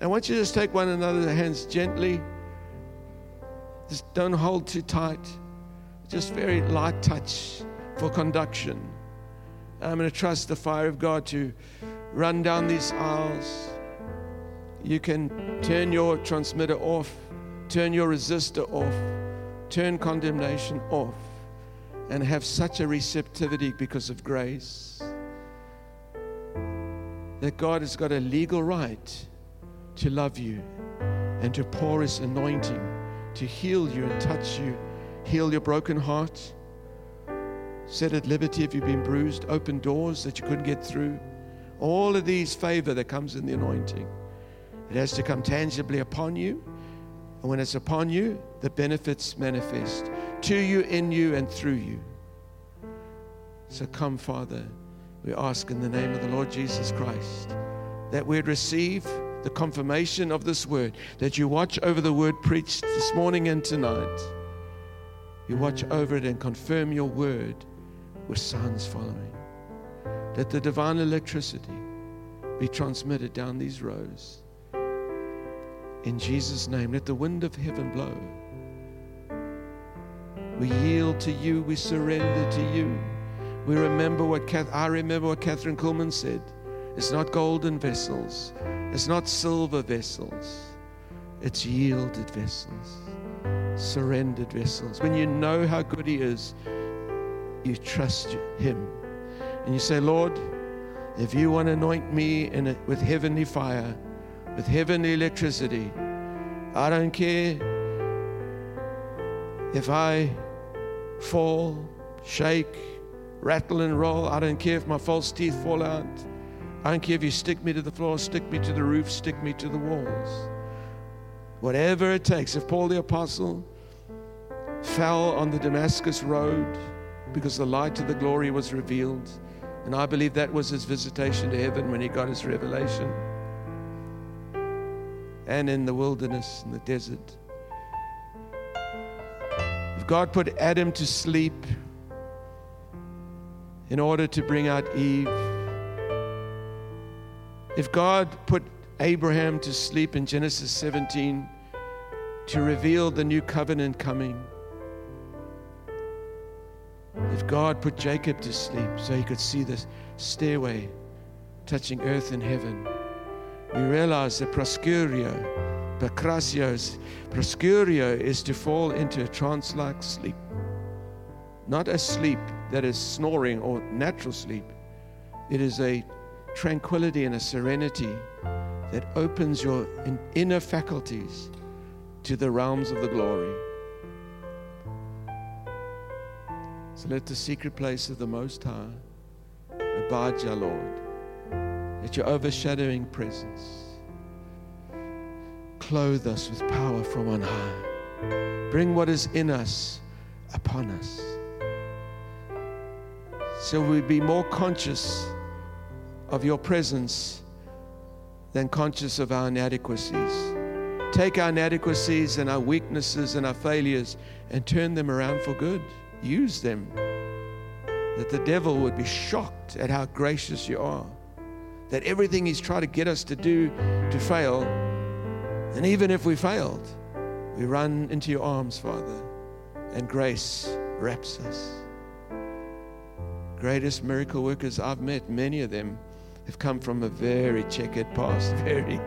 [SPEAKER 1] I want you to just take one another's hands gently. Just don't hold too tight. Just very light touch for conduction. I'm going to trust the fire of God to run down these aisles. You can turn your transmitter off, turn your resistor off, turn condemnation off, and have such a receptivity because of grace that God has got a legal right to love you and to pour His anointing to heal you and touch you, heal your broken heart set at liberty if you've been bruised, open doors that you couldn't get through. All of these favor that comes in the anointing. It has to come tangibly upon you. And when it's upon you, the benefits manifest to you, in you, and through you. So come, Father, we ask in the name of the Lord Jesus Christ that we'd receive the confirmation of this word, that you watch over the word preached this morning and tonight. You watch over it and confirm your word with signs following. Let the divine electricity be transmitted down these rows. In Jesus' name, let the wind of heaven blow. We yield to you, we surrender to you. We remember what Kath, I remember what Kathryn Kuhlman said. It's not golden vessels, it's not silver vessels, it's yielded vessels, surrendered vessels. When you know how good He is, you trust Him. And you say, Lord, if you want to anoint me a, with heavenly fire, with heavenly electricity, I don't care if I fall, shake, rattle, and roll. I don't care if my false teeth fall out. I don't care if you stick me to the floor, stick me to the roof, stick me to the walls. Whatever it takes. If Paul the Apostle fell on the Damascus Road, because the light of the glory was revealed. And I believe that was his visitation to heaven when he got his revelation. And in the wilderness, in the desert. If God put Adam to sleep in order to bring out Eve, if God put Abraham to sleep in Genesis 17 to reveal the new covenant coming, if God put Jacob to sleep so he could see this stairway touching earth and heaven, we realize that proscurio, pakrasios, proscurio is to fall into a trance like sleep. Not a sleep that is snoring or natural sleep. It is a tranquility and a serenity that opens your inner faculties to the realms of the glory. So let the secret place of the Most High abide, your Lord. Let your overshadowing presence clothe us with power from on high. Bring what is in us upon us. So we be more conscious of your presence than conscious of our inadequacies. Take our inadequacies and our weaknesses and our failures and turn them around for good use them. That the devil would be shocked at how gracious you are. That everything he's trying to get us to do to fail, and even if we failed, we run into your arms, Father, and grace wraps us. Greatest miracle workers I've met, many of them have come from a very checkered past, very,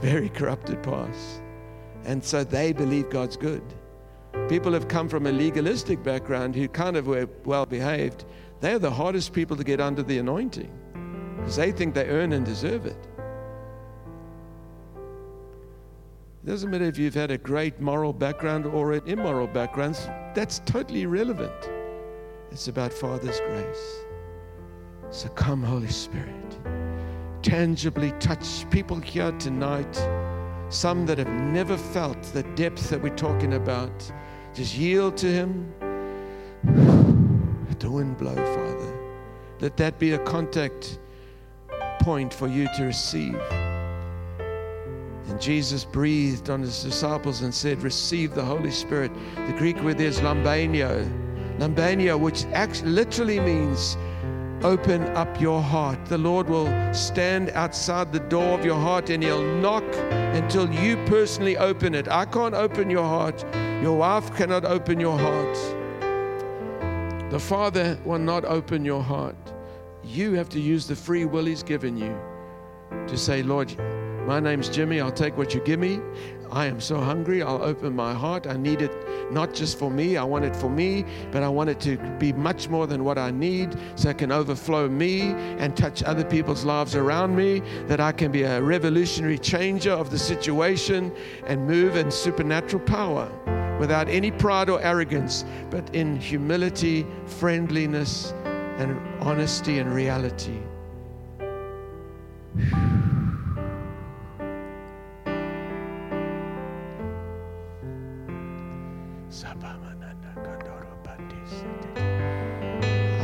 [SPEAKER 1] very corrupted past. And so they believe God's good. People have come from a legalistic background who kind of were well behaved. They're the hardest people to get under the anointing because they think they earn and deserve it. It doesn't matter if you've had a great moral background or an immoral background, that's totally irrelevant. It's about Father's grace. So come, Holy Spirit. tangibly touch people here tonight, some that have never felt the depth that we're talking about. Just yield to Him. Let the wind blow, Father. Let that be a contact point for you to receive. And Jesus breathed on his disciples and said, Receive the Holy Spirit. The Greek word there is lambano. Lambano, which actually literally means open up your heart. The Lord will stand outside the door of your heart and He'll knock until you personally open it. I can't open your heart. Your wife cannot open your heart. The Father will not open your heart. You have to use the free will He's given you to say, Lord, my name's Jimmy. I'll take what you give me. I am so hungry. I'll open my heart. I need it not just for me. I want it for me, but I want it to be much more than what I need so it can overflow me and touch other people's lives around me. That I can be a revolutionary changer of the situation and move in supernatural power without any pride or arrogance, but in humility, friendliness, and honesty and reality.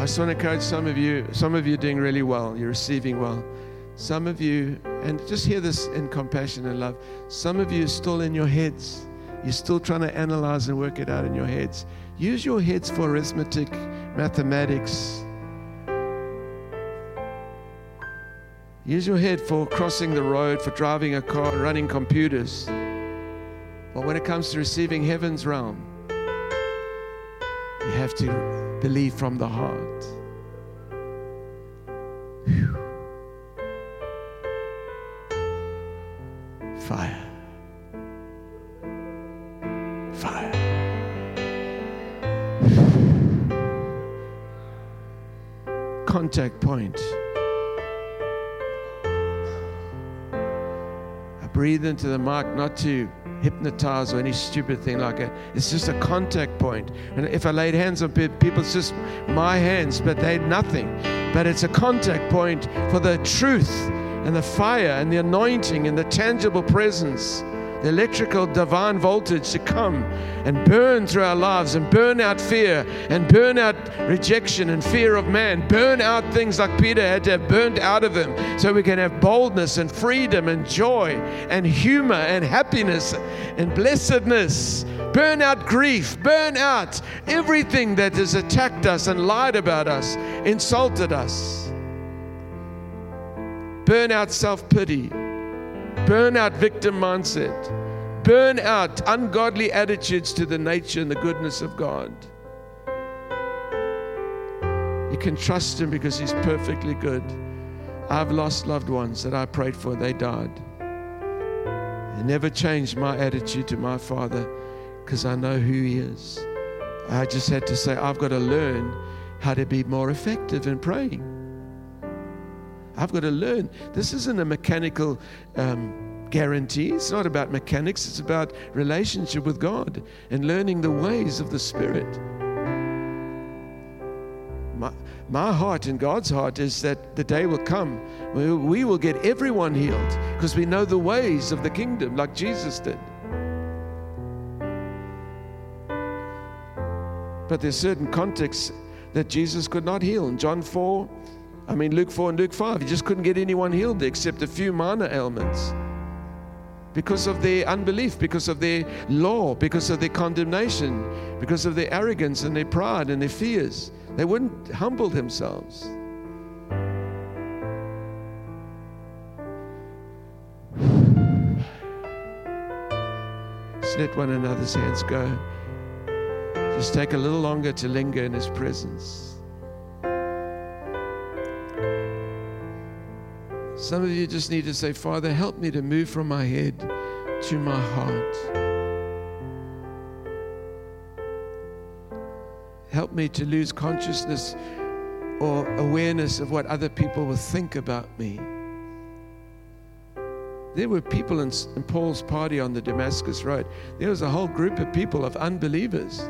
[SPEAKER 1] Just want to encourage some of you. Some of you are doing really well. You're receiving well. Some of you, and just hear this in compassion and love. Some of you are still in your heads. You're still trying to analyze and work it out in your heads. Use your heads for arithmetic, mathematics. Use your head for crossing the road, for driving a car, running computers. But when it comes to receiving heaven's realm, you have to believe from the heart. Whew. Fire. Fire. Contact point. I breathe into the mark not to hypnotize or any stupid thing like that. It's just a contact point. And if I laid hands on people, it's just my hands, but they're nothing. But it's a contact point for the truth and the fire and the anointing and the tangible presence the electrical divine voltage to come and burn through our lives and burn out fear and burn out rejection and fear of man. Burn out things like Peter had to have burned out of him so we can have boldness and freedom and joy and humor and happiness and blessedness. Burn out grief, burn out everything that has attacked us and lied about us, insulted us. Burn out self pity burn out victim mindset, burnout, ungodly attitudes to the nature and the goodness of God. You can trust Him because He's perfectly good. I've lost loved ones that I prayed for, they died. It never changed my attitude to my Father because I know who He is. I just had to say, I've got to learn how to be more effective in praying. I've got to learn. This isn't a mechanical um, guarantee. It's not about mechanics. It's about relationship with God and learning the ways of the Spirit. My, my heart and God's heart is that the day will come where we will get everyone healed because we know the ways of the kingdom like Jesus did. But there's certain contexts that Jesus could not heal. In John 4, I mean, Luke 4 and Luke 5, he just couldn't get anyone healed except a few minor ailments because of their unbelief, because of their law, because of their condemnation, because of their arrogance and their pride and their fears. They wouldn't humble themselves. Just let one another's hands go. Just take a little longer to linger in His presence. Some of you just need to say, Father, help me to move from my head to my heart. Help me to lose consciousness or awareness of what other people will think about me. There were people in, in, Paul's party on the Damascus Road. There was a whole group of people of unbelievers.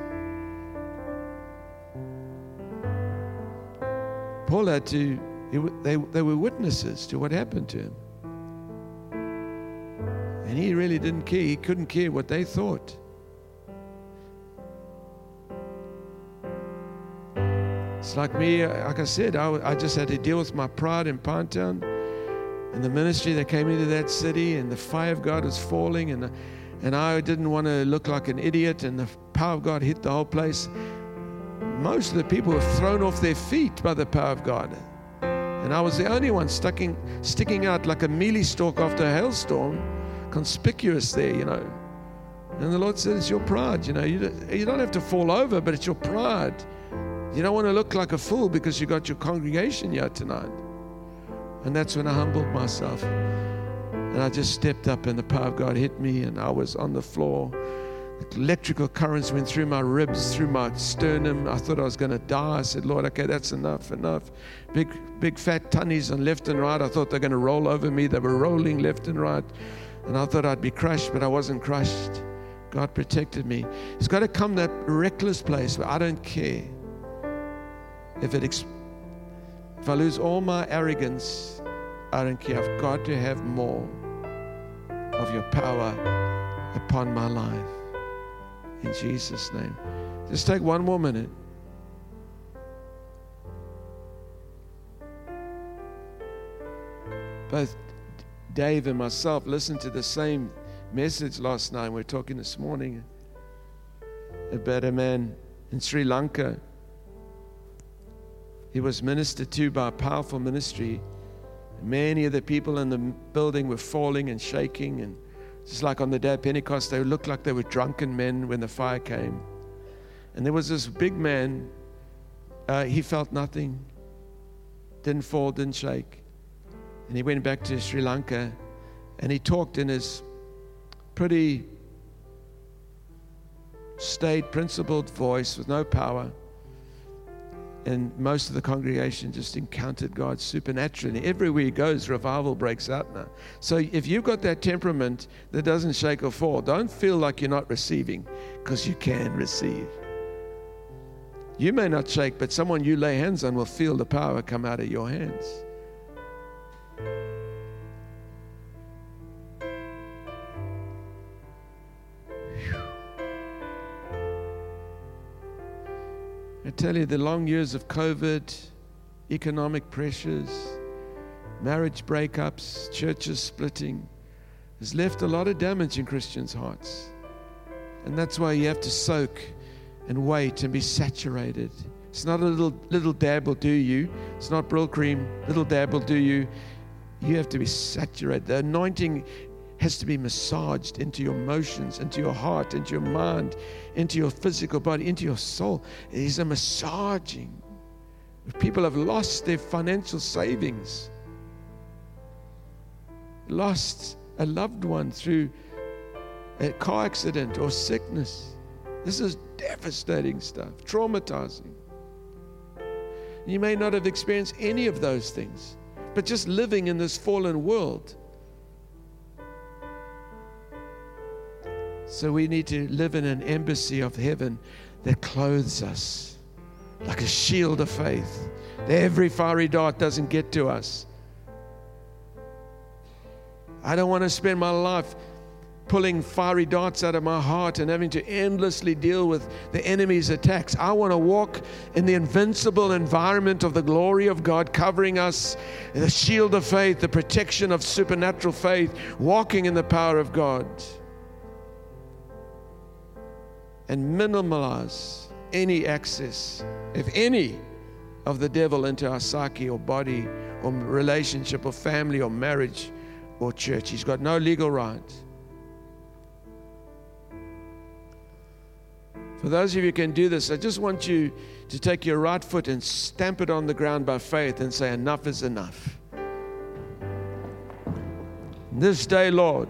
[SPEAKER 1] Paul had to they, they were witnesses to what happened to him. And he really didn't care. He couldn't care what they thought. It's like me, like I said, I, I just had to deal with my pride in Pinetown and the ministry that came into that city, and the fire of God was falling, and, and I didn't want to look like an idiot, and the power of God hit the whole place. Most of the people were thrown off their feet by the power of God. And I was the only one sticking, sticking out like a mealie stalk after a hailstorm, conspicuous there, you know. And the Lord said, It's your pride, you know. You, you don't have to fall over, but it's your pride. You don't want to look like a fool because you got your congregation here tonight. And that's when I humbled myself. And I just stepped up, and the power of God hit me, and I was on the floor. Electrical currents went through my ribs, through my sternum. I thought I was going to die. I said, Lord, okay, that's enough, enough. Big, big fat tunnies on left and right. I thought they're going to roll over me. They were rolling left and right. And I thought I'd be crushed, but I wasn't crushed. God protected me. It's got to come that reckless place where I don't care if it if I lose all my arrogance, I don't care. I've got to have more of your power upon my life. In Jesus' name. Just take one more minute. Both Dave and myself listened to the same message last night. We are talking this morning about a man in Sri Lanka he was ministered to by a powerful ministry. Many of the people in the building were falling and shaking. And just like on the day of Pentecost, they looked like they were drunken men when the fire came. And there was this big man. Uh, he felt nothing, didn't fall, didn't shake. And he went back to Sri Lanka and he talked in his pretty staid, principled voice with no power and most of the congregation just encountered God supernaturally. Everywhere he goes, revival breaks out now. So if you've got that temperament that doesn't shake or fall, don't feel like you're not receiving because you can receive. You may not shake, but someone you lay hands on will feel the power come out of your hands. I tell you, the long years of COVID, economic pressures, marriage breakups, churches splitting, has left a lot of damage in Christians' hearts. And that's why you have to soak and wait and be saturated. It's not a little little dab will do you. It's not Brylcreem. Little dab will do you. You have to be saturated. The anointing has to be massaged into your emotions, into your heart, into your mind, into your physical body, into your soul. It is a massaging. If people have lost their financial savings, lost a loved one through a car accident or sickness, this is devastating stuff, traumatizing. You may not have experienced any of those things, but just living in this fallen world So we need to live in an embassy of heaven that clothes us like a shield of faith. That every fiery dart doesn't get to us. I don't want to spend my life pulling fiery darts out of my heart and having to endlessly deal with the enemy's attacks. I want to walk in the invincible environment of the glory of God covering us, the shield of faith, the protection of supernatural faith, walking in the power of God and minimize any access, if any, of the devil into our psyche or body or relationship or family or marriage or church. He's got no legal right. For those of you who can do this, I just want you to take your right foot and stamp it on the ground by faith and say, Enough is enough. This day, Lord,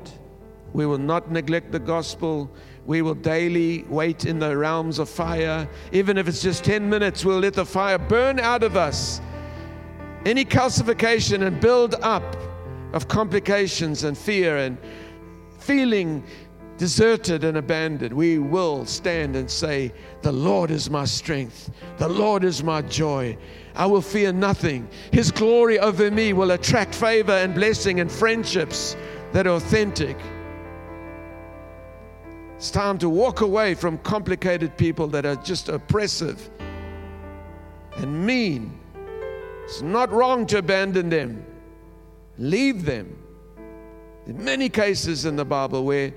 [SPEAKER 1] we will not neglect the gospel we will daily wait in the realms of fire. Even if it's just 10 minutes, we'll let the fire burn out of us any calcification and build up of complications and fear and feeling deserted and abandoned, we will stand and say, The Lord is my strength, the Lord is my joy. I will fear nothing. His glory over me will attract favor and blessing and friendships that are authentic. It's time to walk away from complicated people that are just oppressive and mean. It's not wrong to abandon them, leave them. In many cases in the Bible where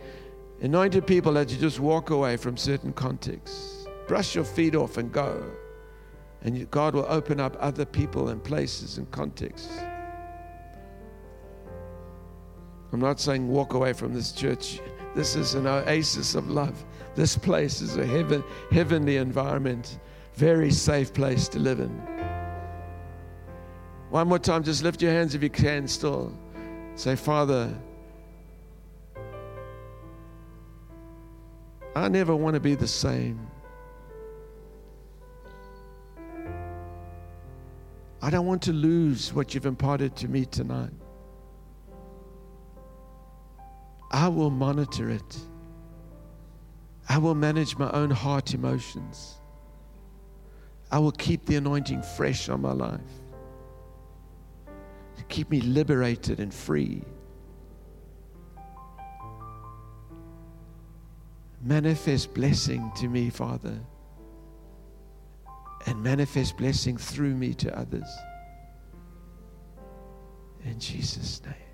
[SPEAKER 1] anointed people had to just walk away from certain contexts, brush your feet off and go. And God will open up other people and places and contexts. I'm not saying walk away from this church. This is an oasis of love. This place is a heaven, heavenly environment, very safe place to live in. One more time, just lift your hands if you can still. Say, Father, I never want to be the same. I don't want to lose what you've imparted to me tonight. I will monitor it. I will manage my own heart emotions. I will keep the anointing fresh on my life keep me liberated and free. Manifest blessing to me, Father and manifest blessing through me to others. In Jesus' name.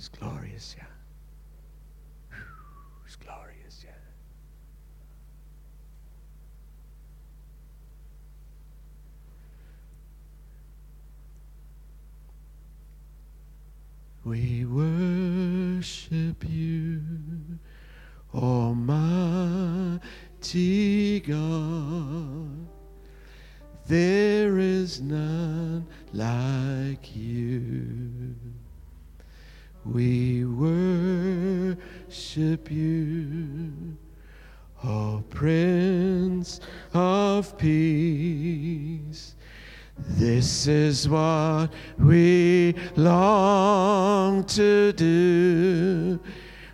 [SPEAKER 1] It's glorious, yeah. It's glorious, yeah. We worship you, Almighty God. There is none like worship you, O Prince of Peace. This is what we long to do.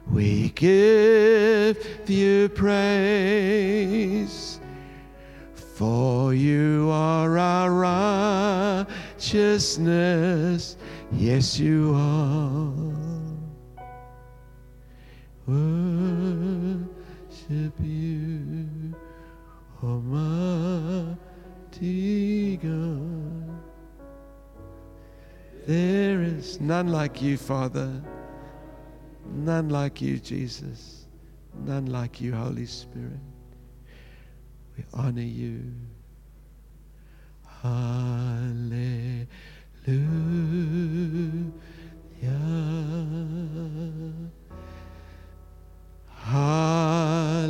[SPEAKER 1] We give you praise, for you are our righteousness. Yes, you are. Like you, Father. None like you, Jesus. None like you, Holy Spirit. We honor you. Hallelujah. Hallelujah.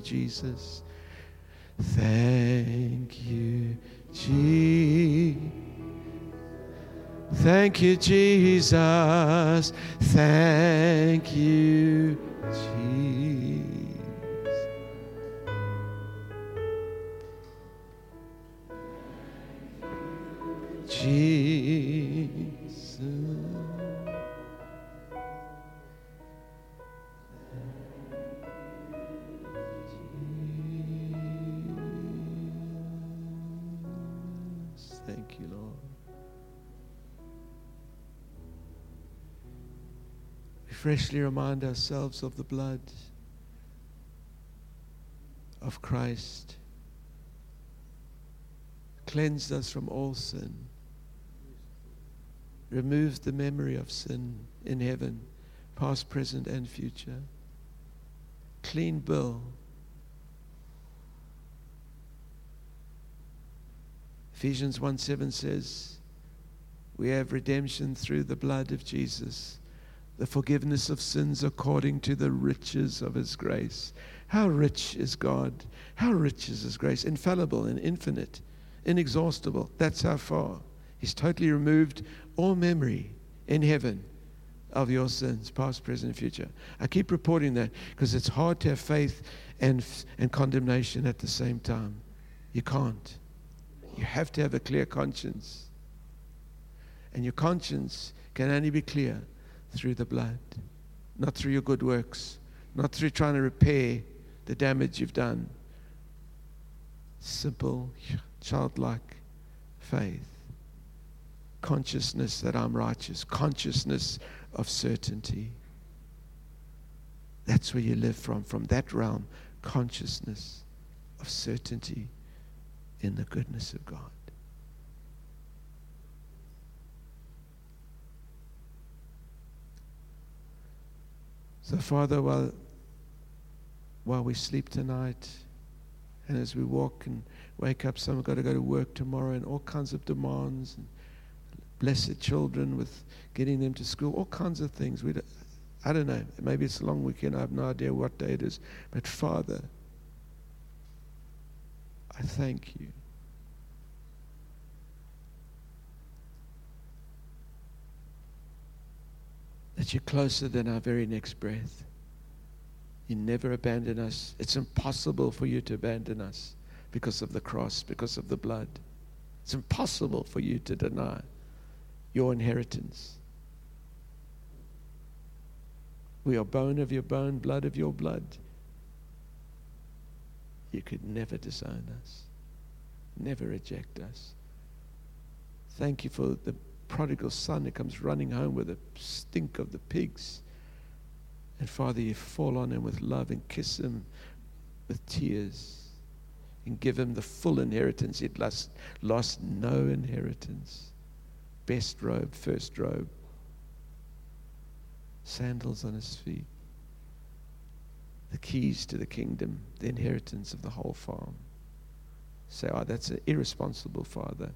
[SPEAKER 1] Jesus. Thank you, Jesus. Thank you, Jesus. Thank you, Jesus. Jesus. Freshly remind ourselves of the blood of Christ. Cleansed us from all sin. Removed the memory of sin in heaven, past, present, and future. Clean bill. Ephesians 1 7 says, We have redemption through the blood of Jesus, the forgiveness of sins according to the riches of his grace. How rich is God? How rich is his grace? Infallible and infinite, inexhaustible. That's how far. He's totally removed all memory in heaven of your sins, past, present, future. I keep reporting that because it's hard to have faith and, and condemnation at the same time. You can't. You have to have a clear conscience. And your conscience can only be clear through the blood, not through your good works, not through trying to repair the damage you've done. Simple, childlike faith. Consciousness that I'm righteous, consciousness of certainty. That's where you live from, from that realm, consciousness of certainty in the goodness of God. So, Father, while, while we sleep tonight, and as we walk and wake up, some have got to go to work tomorrow, and all kinds of demands, and blessed children with getting them to school, all kinds of things. We I don't know. Maybe it's a long weekend. I have no idea what day it is. But Father, I thank you. That you're closer than our very next breath. You never abandon us. It's impossible for you to abandon us because of the cross, because of the blood. It's impossible for you to deny your inheritance. We are bone of your bone, blood of your blood. You could never disown us, never reject us. Thank you for the prodigal son who comes running home with the stink of the pigs. And Father, you fall on him with love and kiss him with tears and give him the full inheritance. He'd lost, lost no inheritance. Best robe, first robe, sandals on his feet, the keys to the kingdom, the inheritance of the whole farm. Say, oh, that's an irresponsible father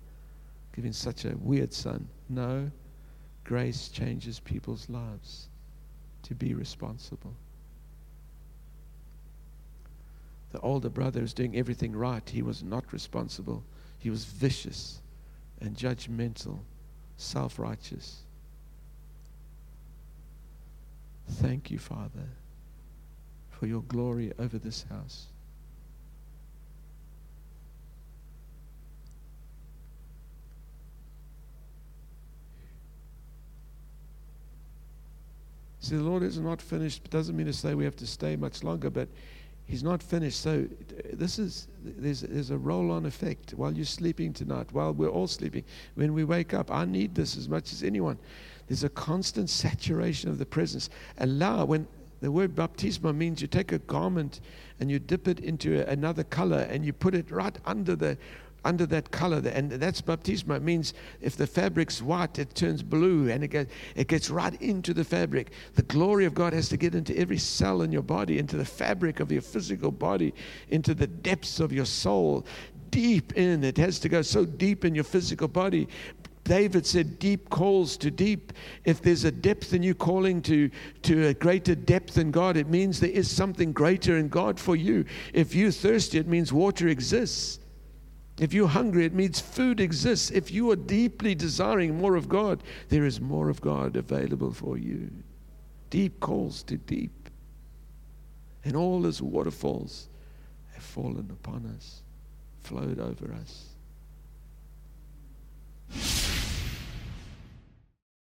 [SPEAKER 1] giving such a weird son. No, grace changes people's lives to be responsible. The older brother was doing everything right. He was not responsible. He was vicious and judgmental, self righteous. Thank you, Father, for your glory over this house. See, the Lord is not finished. Doesn't mean to say we have to stay much longer, but He's not finished. So this is there's there's a roll-on effect while you're sleeping tonight, while we're all sleeping. When we wake up, I need this as much as anyone. There's a constant saturation of the presence. Allow when the word baptisma means you take a garment and you dip it into another color and you put it right under the under that color. And that's baptisma. It means if the fabric's white, it turns blue and it gets, it gets right into the fabric. The glory of God has to get into every cell in your body, into the fabric of your physical body, into the depths of your soul, deep in. It has to go so deep in your physical body. David said, Deep calls to deep. If there's a depth in you calling to, to a greater depth in God, it means there is something greater in God for you. If you're thirsty, it means water exists. If you're hungry, it means food exists. If you are deeply desiring more of God, there is more of God available for you. Deep calls to deep. And all his waterfalls have fallen upon us, flowed over us.